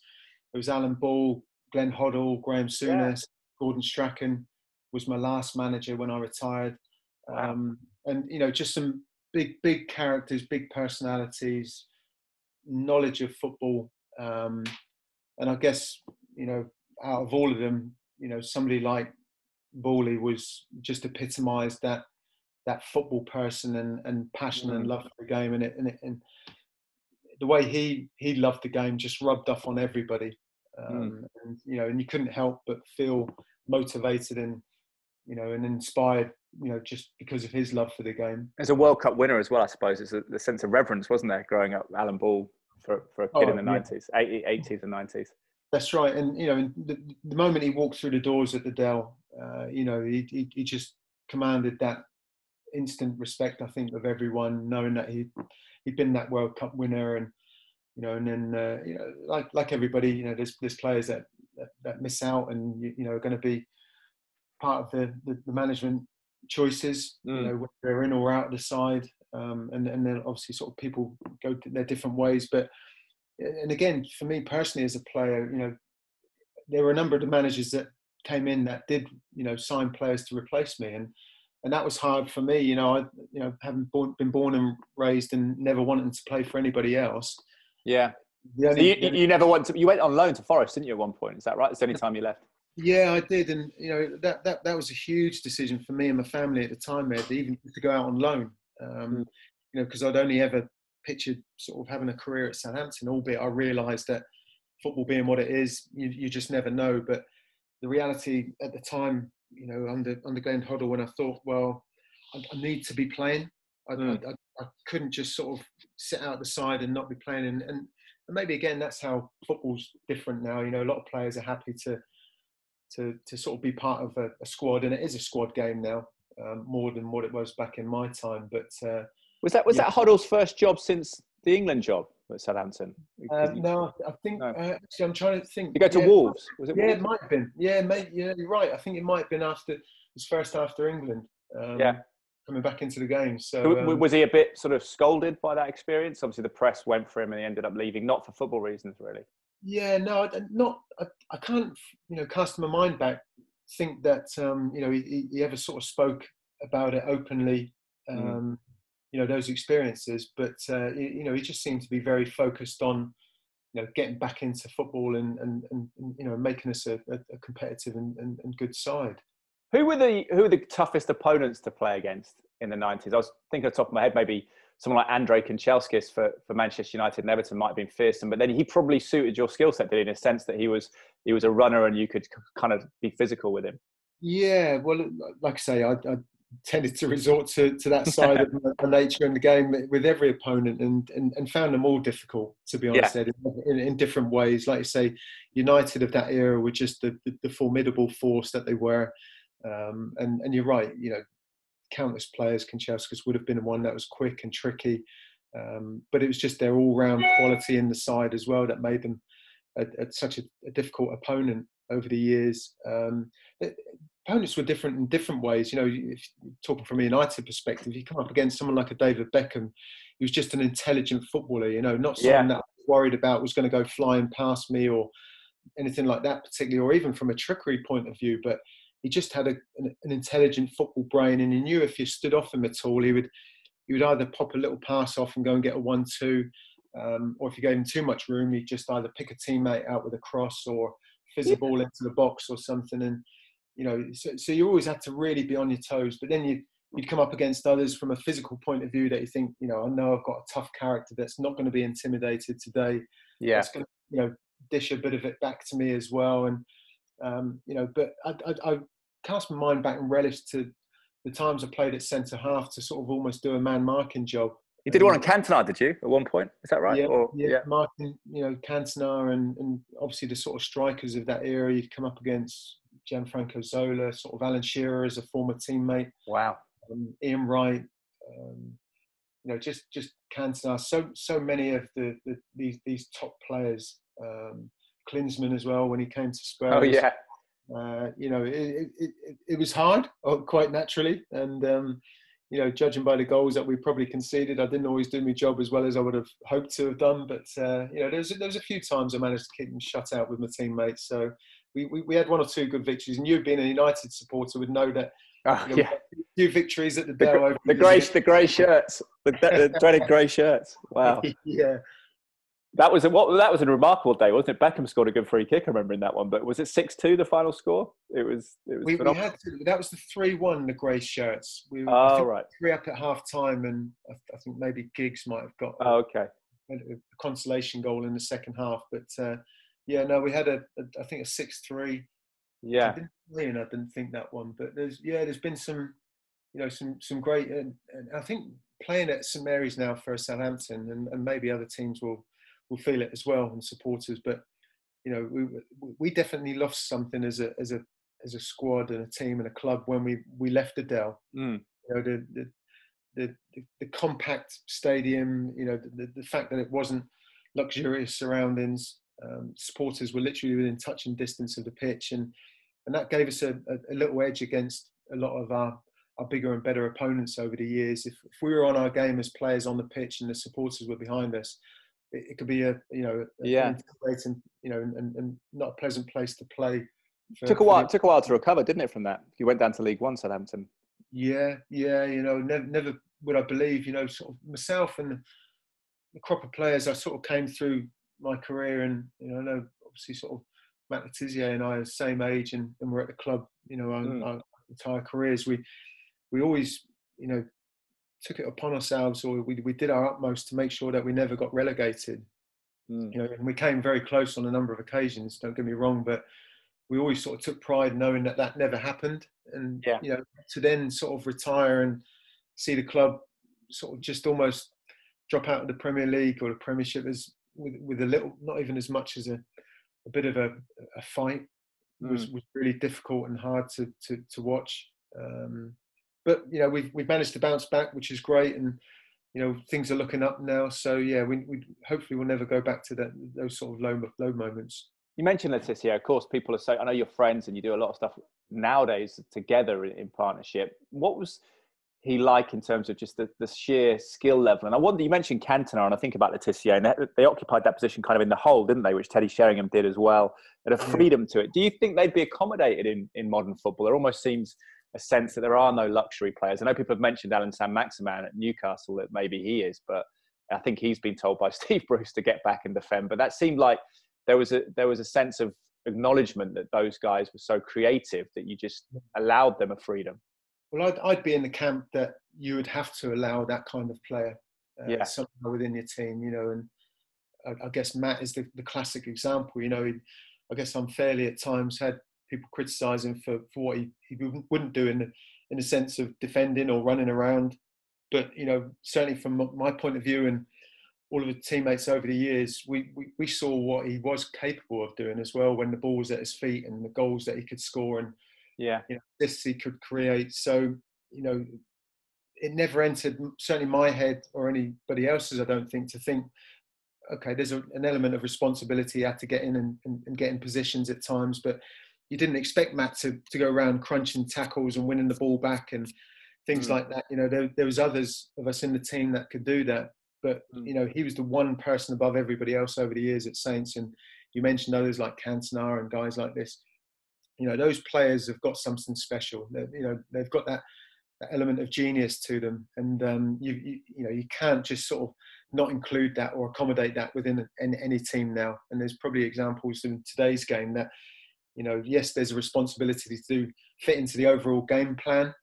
there was Alan Ball, Glenn Hoddle, Graham Souness, yeah. Gordon Strachan was my last manager when I retired. Um, and you know, just some big, big characters, big personalities, knowledge of football. Um, and I guess you know, out of all of them, you know, somebody like Bally was just epitomised that that football person and, and passion and mm. love for the game. And it, and it and the way he he loved the game just rubbed off on everybody. Um, mm. and you know and you couldn't help but feel motivated and you know and inspired you know just because of his love for the game.
As a world cup winner as well i suppose. It's a, the sense of reverence wasn't there growing up alan ball for, for a kid oh, in the yeah. 90s 80s and 90s
that's right and you know the, the moment he walked through the doors at the dell uh, you know, he, he, he, just commanded that instant respect, I think, of everyone, knowing that he he'd been that World Cup winner, and you know, and then uh, you know, like like everybody, you know, there's there's players that that, that miss out, and you, you know, are going to be part of the, the, the management choices, mm. you know, whether they're in or out of the side, um, and and then obviously sort of people go their different ways, but and again, for me personally as a player, you know, there were a number of the managers that came in that did you know sign players to replace me and and that was hard for me you know I you know having born, been born and raised and never wanting to play for anybody else.
Yeah. Only, so you, you never went to you went on loan to Forest didn't you at one point? Is that right? It's the only time you left.
Yeah I did and you know that that that was a huge decision for me and my family at the time Ed, even to go out on loan um, mm. you know because I'd only ever pictured sort of having a career at Southampton albeit I realised that football being what it is you, you just never know but the reality at the time, you know, under under Glenn Hoddle, when I thought, well, I, I need to be playing. I, mm. I, I, couldn't just sort of sit out the side and not be playing. And, and, maybe again, that's how football's different now. You know, a lot of players are happy to to to sort of be part of a, a squad, and it is a squad game now um, more than what it was back in my time. But uh,
was that was yeah. that Hoddle's first job since the England job at Southampton?
Uh, no, I think no. Uh, actually I'm trying to think.
You go to
yeah,
Wolves? Was
it? Yeah, Wolves? it might have been. Yeah, mate, yeah, you're right. I think it might have been after his first after England. Um,
yeah.
Coming back into the game. So
um, was he a bit sort of scolded by that experience? Obviously, the press went for him, and he ended up leaving, not for football reasons, really.
Yeah, no, not. I, I can't, you know, cast my mind back. Think that um, you know he, he ever sort of spoke about it openly. Mm. Um, mm. You know those experiences, but uh, you, know he just seemed to be very focused on you know getting back into football and and, and you know making us a, a competitive and, and, and, good side.
Who were the who were the toughest opponents to play against in the nineties? I was thinking off the top of my head, maybe someone like Andre Kanchelskis for, for Manchester United and Everton might have been fearsome, but then he probably suited your skill set, did he, in a sense that he was he was a runner and you could kind of be physical with him.
Yeah, well, like I say, I, I tended to resort to, to that side of the nature in the game with every opponent and, and, and found them all difficult, to be honest, yeah. in, in, different ways. Like you say, United of that era were just the, the, the formidable force that they were. Um, and, and you're right, you know, countless players, Kanchelskis would have been one that was quick and tricky. Um, but it was just their all-round quality in the side as well that made them a, a, such a, a, difficult opponent over the years. Um, it, opponents were different in different ways. You know, if talking from a United perspective, you come up against someone like a David Beckham, he was just an intelligent footballer. You know, not someone yeah. that I was worried about was going to go flying past me or anything like that, particularly, or even from a trickery point of view. But he just had a, an, an, intelligent football brain, and he knew if you stood off him at all, he would he would either pop a little pass off and go and get a one-two, um, or if you gave him too much room, he'd just either pick a teammate out with a cross or fizz a ball into the box or something. And you know, so, so you always had to really be on your toes. But then you you'd come up against others from a physical point of view that you think, you know, I know I've got a tough character that's not going to be intimidated today.
Yeah,
it's going to, you know, dish a bit of it back to me as well. And um, you know, but I, I, I, cast my mind back and relish to the times I played at centre half to sort of almost do a man marking job.
You did one on Cantona, did you, at one point? Is that right?
Yeah, or, yeah, yeah. marking, you know, Cantona and, and obviously the sort of strikers of that era You've come up against Gianfranco Zola, sort of Alan Shearer as a former teammate.
Wow.
Um, Ian Wright, um, you know, just just Cantona. So so many of the, the these these top players. Um, Klinsmann as well when he came to Spurs.
Oh yeah.
Uh, you know, it, it, it, it, was hard, uh, quite naturally, and um, you know, judging by the goals that we probably conceded, I didn't always do my job as well as I would have hoped to have done. But uh, you know, there was, there was a few times I managed to keep them shut out with my teammates. So we, we, we had one or two good victories, and you being a United supporter would know that.
Oh, you know, yeah.
A few victories at the, the,
the grey the grey shirts, the, the dreaded grey shirts. [laughs] Wow.
yeah,
that was a, what that was a remarkable day, wasn't it? Beckham scored a good free kick. I remember in that one, but was it six two the final score? It was. It was.
We, we had to, that was the three one the grey shirts. We
oh right.
Three up at half time, and I, I, think maybe Giggs might have got.
Oh okay.
A, a consolation goal in the second half, but uh, yeah, no, we had a, a I think a six three.
Yeah. I
didn't, I didn't think that one, but there's yeah, there's been some, you know, some some great, and, and I think playing at St Mary's now for Southampton, and, and maybe other teams will will feel it as well and supporters. But you know, we we definitely lost something as a as a as a squad and a team and a club when we we left the Dell.
Mm.
You know, the, the the, the, the compact stadium. You know, the, the fact that it wasn't luxurious surroundings. Um, supporters were literally within touching distance of the pitch, and and that gave us a, a, a little edge against a lot of our our bigger and better opponents over the years. If, if we were on our game as players on the pitch and the supporters were behind us, it, it could be a you know a
yeah
and you know and, and not a pleasant place to play.
For, took a while. The, took a while to recover, didn't it? From that, you went down to League One, Southampton.
Yeah, yeah. You know, never, never would I believe. You know, sort of myself and the crop of players I sort of came through my career, and you know, I know obviously sort of Matt Le Tissier and I are the same age, and, and we're at the club. You know, our, mm. our entire careers. We we always you know took it upon ourselves, or we, we did our utmost to make sure that we never got relegated. Mm. You know, and we came very close on a number of occasions. Don't get me wrong, but we always sort of took pride knowing that that never happened. And
yeah.
you know, to then sort of retire and see the club sort of just almost drop out of the Premier League or the Premiership as with, with a little, not even as much as a, a bit of a, a fight was, mm. was really difficult and hard to to, to watch. Um, but you know we've we've managed to bounce back, which is great, and you know things are looking up now. So yeah, we, we hopefully we'll never go back to that those sort of low low moments.
You mentioned Le Tissier. Of course, people are so. I know you're friends and you do a lot of stuff nowadays together in, partnership. What was he like in terms of just the, the sheer skill level? And I wonder, you mentioned Cantona, and I think about Le Tissier, and they, they, occupied that position kind of in the hole, didn't they? Which Teddy Sheringham did as well, and a freedom to it. Do you think they'd be accommodated in, in modern football? There almost seems a sense that there are no luxury players. I know people have mentioned Alan Saint-Maximin at Newcastle, that maybe he is, but I think he's been told by [laughs] Steve Bruce to get back and defend. But that seemed like there was a there was a sense of acknowledgement that those guys were so creative that you just allowed them a freedom.
Well, I'd, I'd be in the camp that you would have to allow that kind of player uh, yeah. somehow within your team, you know. And I, I guess Matt is the, the classic example. You know, he, I guess unfairly at times had people criticise him for, for what he, he wouldn't do in the, in the sense of defending or running around. But you know, certainly from my point of view and all of the teammates over the years, we, we, we saw what he was capable of doing as well when the ball was at his feet and the goals that he could score and
yeah,
you know, this he could create. So you know, it never entered certainly my head or anybody else's. I don't think to think, okay, there's a, an element of responsibility. You had to get in and, and, and, get in positions at times, but you didn't expect Matt to to go around crunching tackles and winning the ball back and things mm. like that. You know, there, there was others of us in the team that could do that, but mm. you know, he was the one person above everybody else over the years at Saints. And you mentioned others like Cantona and guys like this you know those players have got something special. They're, you know they've got that, that, element of genius to them, and um, you, you, you know you can't just sort of not include that or accommodate that within any, any team now. And there's probably examples in today's game that you know yes there's a responsibility to fit into the overall game plan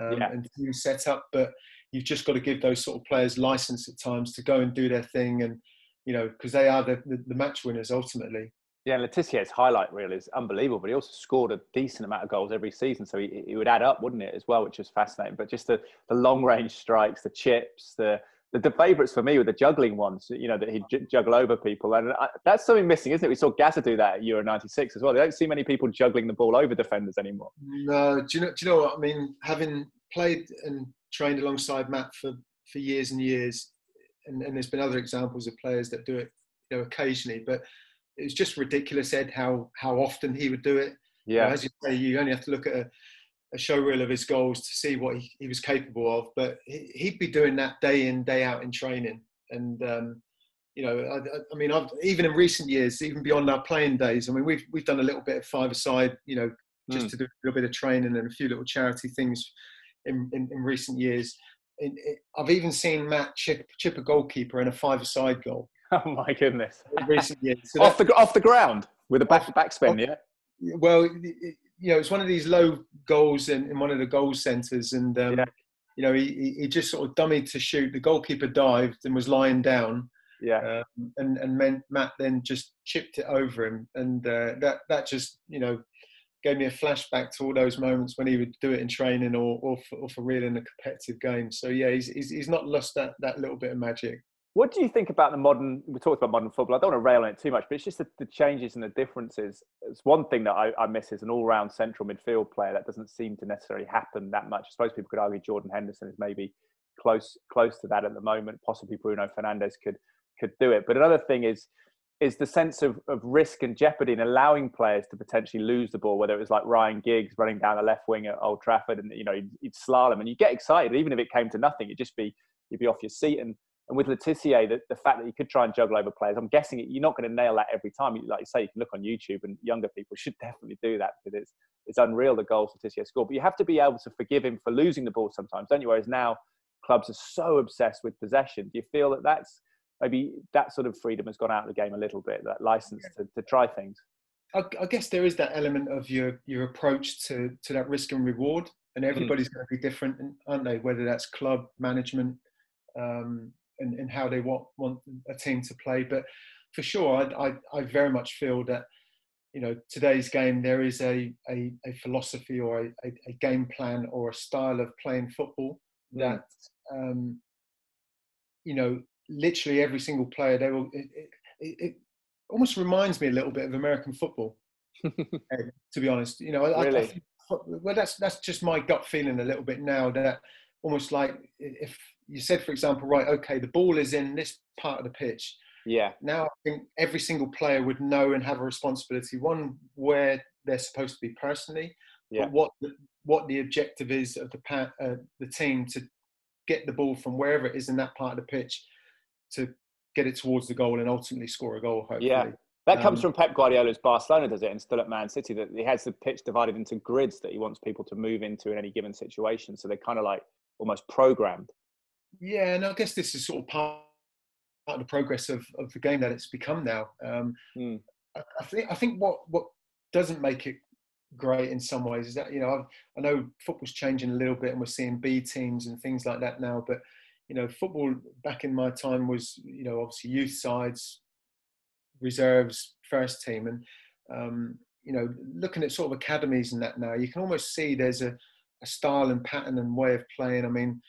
um, yeah. and team setup, but you've just got to give those sort of players license at times to go and do their thing and you know because they are the, the, the match winners ultimately
yeah, Le Tissier's highlight reel is unbelievable, but he also scored a decent amount of goals every season, so he, he would add up, wouldn't it, as well, which is fascinating. But just the, the long range strikes, the chips, the, the, the favourites for me were the juggling ones, you know, that he'd j- juggle over people. And I, that's something missing, isn't it? We saw Gazza do that at Euro 96 as well. They don't see many people juggling the ball over defenders anymore.
No, do you know, do you know what? I mean, having played and trained alongside Matt for, for years and years, and, and there's been other examples of players that do it you know, occasionally, but it was just ridiculous, Ed, how how often he would do it.
Yeah.
as you say, you only have to look at a, a show reel of his goals to see what he, he was capable of. But he, would be doing that day in, day out in training. And um, you know, I, I mean, I've, even in recent years, even beyond our playing days, I mean, we've we've done a little bit of five-a-side, you know, just mm. to do a little bit of training and a few little charity things in, in, in recent years. In, in, I've even seen Matt chip, chip a goalkeeper in a five-a-side goal. [laughs]
Oh my goodness!
recent years,
so [laughs] off the off the ground with a back backspin, yeah.
Well, you know, it's one of these low goals in, in one of the goal centres, and um, yeah. you know, he, he just sort of dummied to shoot. The goalkeeper dived and was lying down.
Yeah.
Um, and and Matt then just chipped it over him, and uh, that that just you know gave me a flashback to all those moments when he would do it in training or or for, or for real in a competitive game. So yeah, he's, he's he's not lost that that little bit of magic.
What do you think about the modern? We talked about modern football. I don't want to rail on it too much, but it's just the, the changes and the differences. It's one thing that I, I miss is an all-round central midfield player that doesn't seem to necessarily happen that much. I suppose people could argue Jordan Henderson is maybe close close to that at the moment. Possibly Bruno Fernandes could could do it. But another thing is is the sense of, of risk and jeopardy and allowing players to potentially lose the ball, whether it was like Ryan Giggs running down the left wing at Old Trafford and you know he'd, he'd slalom and you get excited even if it came to nothing, it'd just be you'd be off your seat and and with Le Tissier, the, the fact that you could try and juggle over players, I'm guessing you're not going to nail that every time. Like you say, you can look on YouTube, and younger people [laughs] should definitely do that because it's it's unreal the goals Le Tissier scored. But you have to be able to forgive him for losing the ball sometimes, don't you? Whereas now clubs are so obsessed with possession. Do you feel that that's maybe that sort of freedom has gone out of the game a little bit, that license to, to try things?
I, I guess there is that element of your your approach to to that risk and reward, and hmm. everybody's mm. going to be different, aren't they? Whether that's club management. Um, and, and how they want, want a team to play. But for sure, I, I, I very much feel that you know today's game there is a, a, a philosophy or a, a, game plan or a style of playing football mm. that um, you know, literally every single player, they will. It, it, it almost reminds me a little bit of American football, [laughs] to be honest. You know,
really?
I, I think, well, that's that's just my gut feeling a little bit now. That almost like if you said, for example, right, okay, the ball is in this part of the pitch.
Yeah.
Now I think every single player would know and have a responsibility. One where they're supposed to be personally,
yeah.
but what the, what the objective is of the uh, the team to get the ball from wherever it is in that part of the pitch to get it towards the goal and ultimately score a goal. Hopefully.
Yeah. That comes
Um,
from Pep Guardiola's Barcelona, does it? And still at Man City, that he has the pitch divided into grids that he wants people to move into in any given situation. So they're kind of like almost programmed.
Yeah, and I guess this is sort of part, part of the progress of, of the game that it's become now. Um,
Hmm.
I, I think I think what what doesn't make it great in some ways is that you know I've, I know football's changing a little bit and we're seeing B teams and things like that now, but you know football back in my time was you know obviously youth sides, reserves, first team, and um, you know looking at sort of academies and that now you can almost see there's a, a style and pattern and way of playing. I mean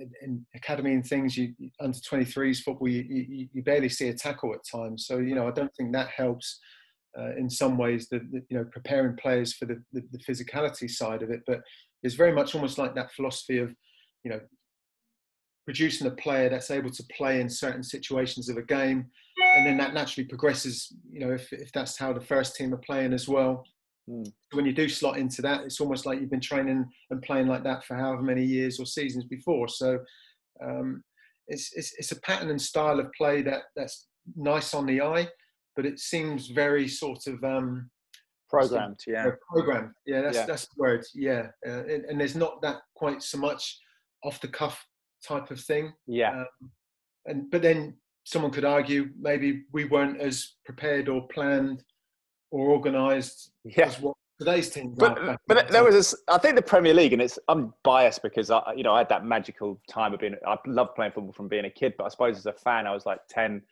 in- in academy and things, you under 23s football, you, you, you barely see a tackle at times. So you know, I don't think that helps uh, in some ways. The, the you know preparing players for the, the the physicality side of it, but it's very much almost like that philosophy of you know producing a player that's able to play in certain situations of a game, and then that naturally progresses. You know, if if that's how the first team are playing as well.
Hmm.
When you do slot into that, it's almost like you've been training and playing like that for however many years or seasons before. So um, it's, it's it's a pattern and style of play that that's nice on the eye, but it seems very sort of um,
Programmed, yeah.
programmed. Yeah, that's
Yeah.
that's the word. Yeah, uh, and, and there's not that quite so much off the cuff type of thing.
Yeah.
Um, and but then someone could argue maybe we weren't as prepared or planned or organised
Yeah.
as what today's teams.
But but
the
there was this, I think the Premier League, and it's I'm biased because I you know I had that magical time of being I loved playing football from being a kid, but I suppose as a fan I was like 10,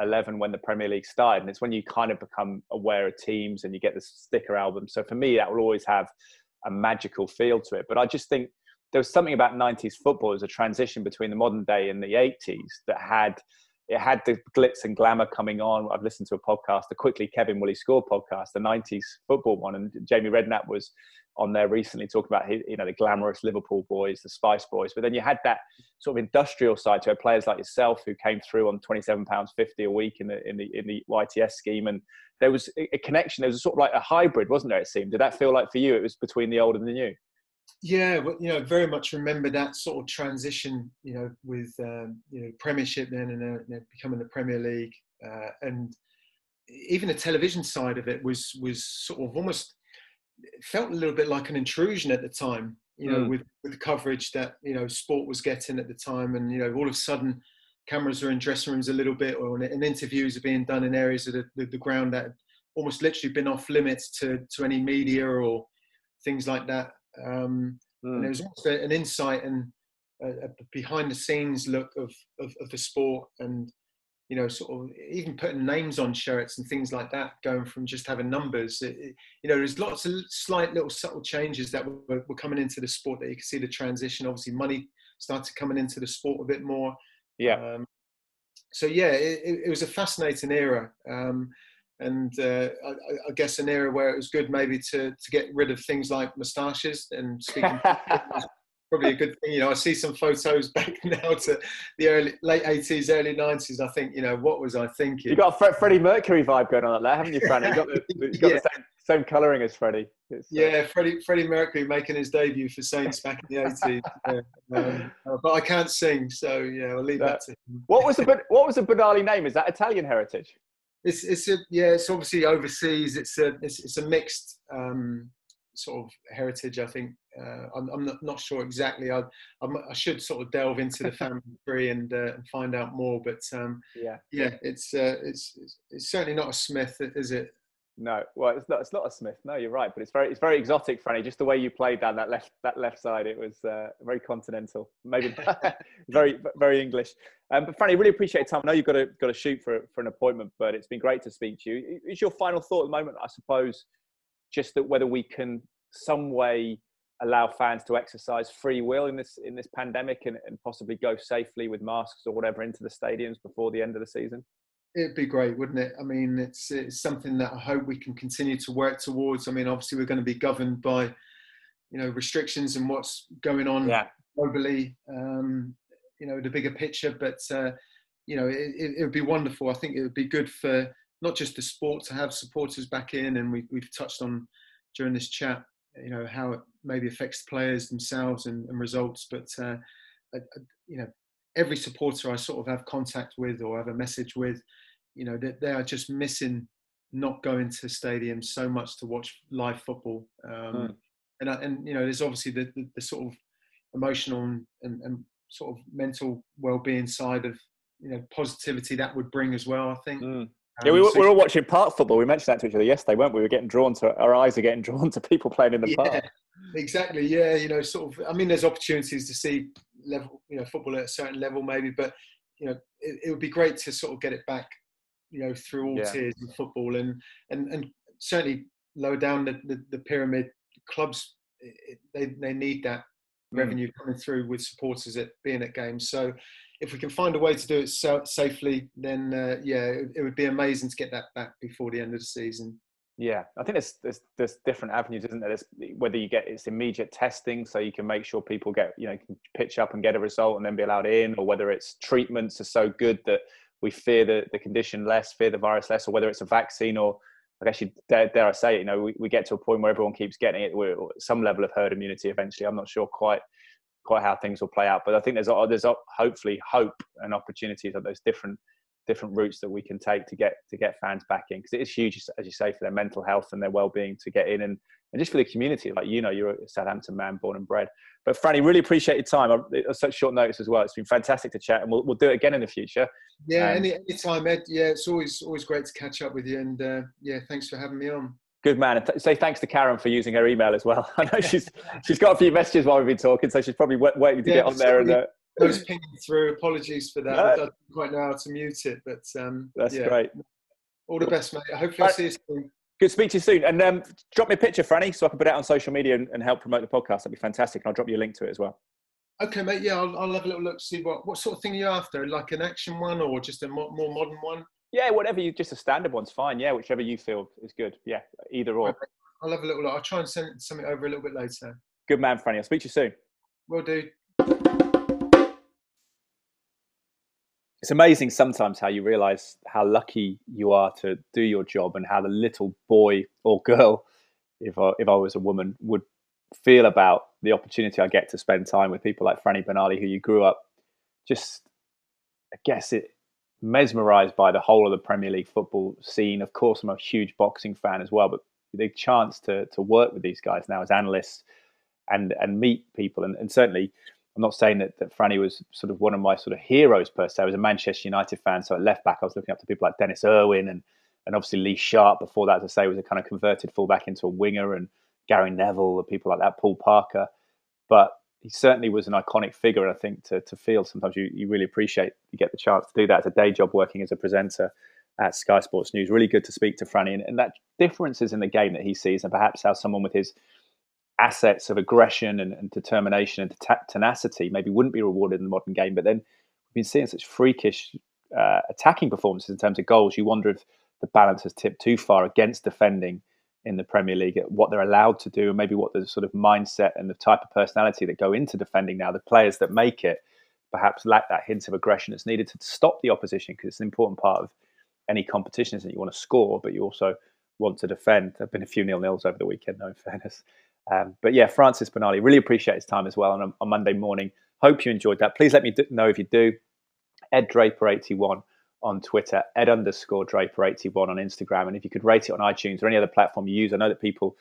11 when the Premier League started, and it's when you kind of become aware of teams and you get the sticker album. So for me, that will always have a magical feel to it. But I just think there was something about 90s football as a transition between the modern day and the 80s that had it had the glitz and glamour coming on. I've listened to a podcast, the Quickly Kevin Will Score podcast, the 90s football one, and Jamie Redknapp was on there recently talking about you know the glamorous Liverpool boys, the Spice Boys. But then you had that sort of industrial side to it, players like yourself who came through on 27 pounds 50 a week in the in the in the YTS scheme, and there was a a connection. There was sort of like a hybrid, wasn't there? It seemed. Did that feel like for you? It was between the old and the new.
Yeah, well, you know, very much remember that sort of transition, you know, with um, you know Premiership then and then then becoming the Premier League, uh, and even the television side of it was was sort of almost felt a little bit like an intrusion at the time, you know,
Mm.
with with the coverage that you know sport was getting at the time, and you know, all of a sudden cameras are in dressing rooms a little bit, or and interviews are being done in areas of the, the, the ground that had almost literally been off limits to to any media or things like that. Um, and there was also an insight and a, a behind the scenes look of, of, of the sport and you know sort of even putting names on shirts and things like that going from just having numbers. It, it- you know there's lots of slight little subtle changes that were, were coming into the sport that you can see the transition. Obviously money started coming into the sport a bit more.
Yeah.
um, so yeah it, it- it was a fascinating era. Um, and uh, I, I- guess an era where it was good maybe to to get rid of things like moustaches and speaking [laughs] probably a good thing. You know, I see some photos [laughs] back now to the early late eighties, early nineties. I think, you know, what was I thinking?
You got a Fre- Freddie Mercury vibe going on there, haven't you, Franny? You got the, [laughs] you got
Yeah.
the same, same colouring as Freddie. It's, uh,
yeah, Freddie Freddie Mercury making his debut for Saints back in the eighties. Yeah. Um, uh, but I can't sing, so yeah, I'll leave that to him.
What was the what was the Benali name? Is that Italian heritage?
It's it's a yeah, it's obviously overseas. It's a it's, it's a mixed um, sort of heritage. I think uh, I'm I'm not, not sure exactly. I I'm, I should sort of delve into the [laughs] family tree and uh, and find out more. But um,
Yeah.
yeah, it's, uh, it's it's it's certainly not a Smith, is it?
No, well, it's not. It's not a Smith. No, you're right, but it's very, it's very exotic, Franny. Just the way you played down that left, that left side, it was uh, very continental, maybe [laughs] [laughs] very, very English. Um, but Franny, really appreciate your time. I know you've got to got to shoot for for an appointment, but it's been great to speak to you. Is your final thought at the moment? I suppose, just that whether we can some way allow fans to exercise free will in this in this pandemic and, and possibly go safely with masks or whatever into the stadiums before the end of the season?
It'd be great, wouldn't it? I mean, it's it's something that I hope we can continue to work towards. I mean, obviously, we're going to be governed by, you know, restrictions and what's going on
yeah.
globally. Um, you know, the bigger picture, but uh, you know, it, it, would be wonderful. I think it would be good for not just the sport to have supporters back in, and we, we've touched on during this chat, you know, how it maybe affects players themselves and, and results, but uh, you know, every supporter I sort of have contact with or have a message with, you know, they, they are just missing not going to stadiums so much to watch live football. Um, hmm. and, and, you know, there's obviously the, the, the sort of emotional and, and, sort of mental well-being side of, you know, positivity that would bring as well, I think.
Hmm. Yeah, we, um, we were all watching park football. We mentioned that to each other yesterday, weren't we? We were getting drawn to our eyes are getting [laughs] drawn to people playing in the
yeah,
park.
Exactly. Yeah, you know, sort of. I mean, there's opportunities to see level, you know, football at a certain level, maybe. But you know, it, it would be great to sort of get it back, you know, through all yeah. tiers of football, and and and certainly lower down the, the, the pyramid, clubs it, they they need that mm. Revenue coming through with supporters at being at games. So if we can find a way to do it so, safely, then uh, yeah, it, it, would be amazing to get that back before the end of the season.
Yeah, I think there's, there's there's different avenues, isn't there? There's, whether you get it's immediate testing, so you can make sure people get you know can pitch up and get a result and then be allowed in, or whether it's treatments are so good that we fear the, the condition less, fear the virus less, or whether it's a vaccine or I guess you dare, dare I say it, you know, we, we get to a point where everyone keeps getting it. We're some level of herd immunity eventually. I'm not sure quite quite how things will play out, but I think there's there's hopefully hope and opportunities of those different different routes that we can take to get to get fans back in because it is huge as you say for their mental health and their well-being to get in and, and just for the community. Like you know you're a southampton man born and bred. But franny really appreciate your time. It's such short notice as well. It's been fantastic to chat and we'll, we'll do it again in the future.
Yeah um, any anytime ed. Yeah it's always always great to catch up with you and uh, yeah thanks for having me on.
Good man. And say thanks to Karen for using her email as well. [laughs] I know she's she's got a few messages while we've been talking, so she's probably waiting to yeah, get on there and uh,
I was [laughs] pinging through. Apologies for that. No. I don't quite know how to mute it, but um,
that's
yeah.
great.
All the best, mate. Hopefully, I'll see you soon.
Good to speak to you soon. And um, drop me a picture, Franny, so I can put it out on social media and, and, help promote the podcast. That'd be fantastic. And I'll drop you a link to it as well.
Okay, mate. Yeah, I'll, I'll have a little look, to see what, what sort of thing you're after. Like an action one or just a more, more modern one?
Yeah, whatever you, just a standard one's fine. Yeah, whichever you feel is good. Yeah, either or. Okay.
I'll have a little look. I'll try and send something over a little bit later.
Good man, Franny. I'll speak to you soon.
Will do.
It's amazing sometimes how you realize how lucky you are to do your job and how the little boy or girl, if I, if I was a woman, would feel about the opportunity I get to spend time with people like Franny Benali, who you grew up just, I guess, it mesmerized by the whole of the Premier League football scene. Of course, I'm a huge boxing fan as well, but the chance to to work with these guys now as analysts and and meet people and, and certainly I'm not saying that, that Franny was sort of one of my sort of heroes per se. I was a Manchester United fan, so at left back I was looking up to people like Denis Irwin and and obviously Lee Sharpe before that, as I say, was a kind of converted fullback into a winger and Gary Neville and people like that, Paul Parker. But he certainly was an iconic figure, and I think to, to feel sometimes you, you really appreciate you get the chance to do that as a day job working as a presenter at Sky Sports News. Really good to speak to Franny and, and that differences in the game that he sees and perhaps how someone with his assets of aggression and, and determination and tenacity maybe wouldn't be rewarded in the modern game. But then we've been seeing such freakish uh, attacking performances in terms of goals. You wonder if the balance has tipped too far against defending in the Premier League, what they're allowed to do, and maybe what the sort of mindset and the type of personality that go into defending now. The players that make it perhaps lack that hint of aggression that's needed to stop the opposition because it's an important part of any competition, is that you want to score, but you also want to defend. There have been a few nil nils over the weekend, though, in fairness. Um, but yeah, Francis Benali, really appreciate his time as well on, on Monday morning. Hope you enjoyed that. Please let me know if you do. Ed Draper81 on Twitter, Ed underscore Draper81 on Instagram. And if you could rate it on iTunes or any other platform you use, I know that people,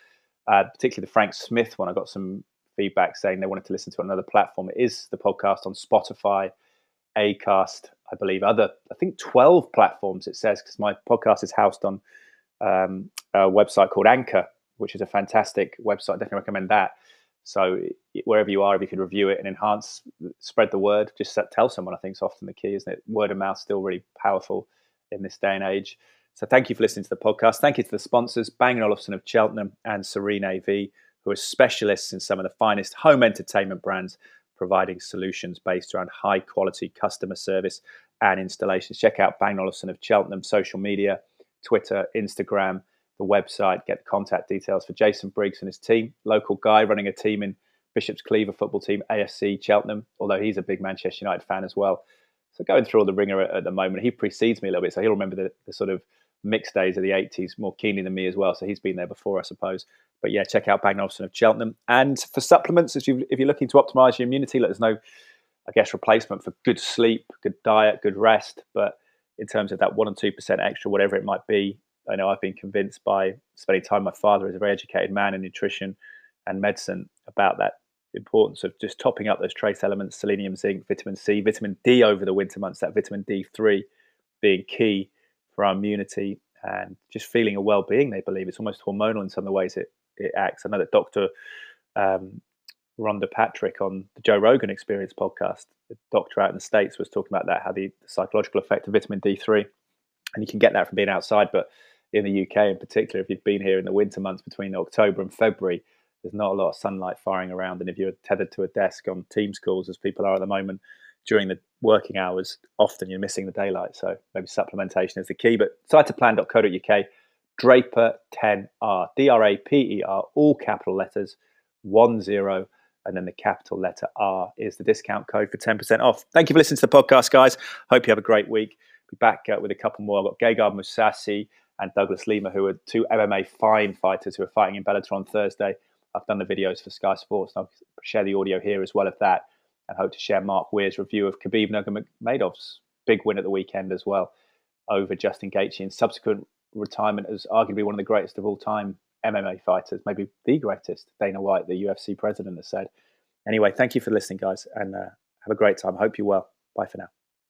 uh, particularly the Frank Smith one, I got some feedback saying they wanted to listen to another platform. It is the podcast on Spotify, Acast, I believe, other, I think 12 platforms it says, because my podcast is housed on um, a website called Anchor, which is a fantastic website. Definitely recommend that. So wherever you are, if you could review it and enhance, spread the word, just tell someone. I think is often the key, isn't it? Word of mouth still really powerful in this day and age. So thank you for listening to the podcast. Thank you to the sponsors, Bang & Olufsen of Cheltenham and Serene AV, who who are specialists in some of the finest home entertainment brands, providing solutions based around high quality customer service and installations. Check out Bang Olufsen of Cheltenham social media, Twitter, Instagram, the website, get the contact details for Jason Briggs and his team. Local guy running a team in Bishop's Cleeve football team, AFC Cheltenham, although he's a big Manchester United fan as well. So going through all the ringer at, the moment, he precedes me a little bit, so he'll remember the, the sort of mixed days of the 80s more keenly than me as well. So he's been there before, I suppose. But yeah, check out Bang of Cheltenham. And for supplements, if, you, if you're looking to optimize your immunity, there's no, I guess, replacement for good sleep, good diet, good rest. But in terms of that one or two percent extra, whatever it might be, I know I've been convinced by spending time. with My father is a very educated man in nutrition and medicine about that importance of just topping up those trace elements: selenium, zinc, vitamin C, vitamin D over the winter months. That vitamin D three being key for our immunity and just feeling a well-being. They believe it's almost hormonal in some of the ways it it acts. I know that Doctor um, Rhonda Patrick on the Joe Rogan Experience podcast, the doctor out in the states, was talking about that how the, the psychological effect of vitamin D three, and you can get that from being outside, but in the UK in particular, if you've been here in the winter months between October and February, there's not a lot of sunlight firing around. And if you're tethered to a desk on Teams calls, as people are at the moment during the working hours, often you're missing the daylight. So maybe supplementation is the key. But cytoplan.co.uk, Draper 10R, D R A P E R, all capital letters, one zero, and then the capital letter R is the discount code for 10% off. Thank you for listening to the podcast, guys. Hope you have a great week. Be back uh, with a couple more. I've got Gegard Mousasi and Douglas Lima, who are two MMA fine fighters who are fighting in Bellator on Thursday. I've done the videos for Sky Sports, I'll share the audio here as well of that, and hope to share Mark Weir's review of Khabib Nurmagomedov's big win at the weekend as well over Justin Gaethje and subsequent retirement as arguably one of the greatest of all time MMA fighters, maybe the greatest. Dana White, the UFC president, has said. Anyway, thank you for listening, guys, and uh, have a great time. Hope you're well. Bye for now.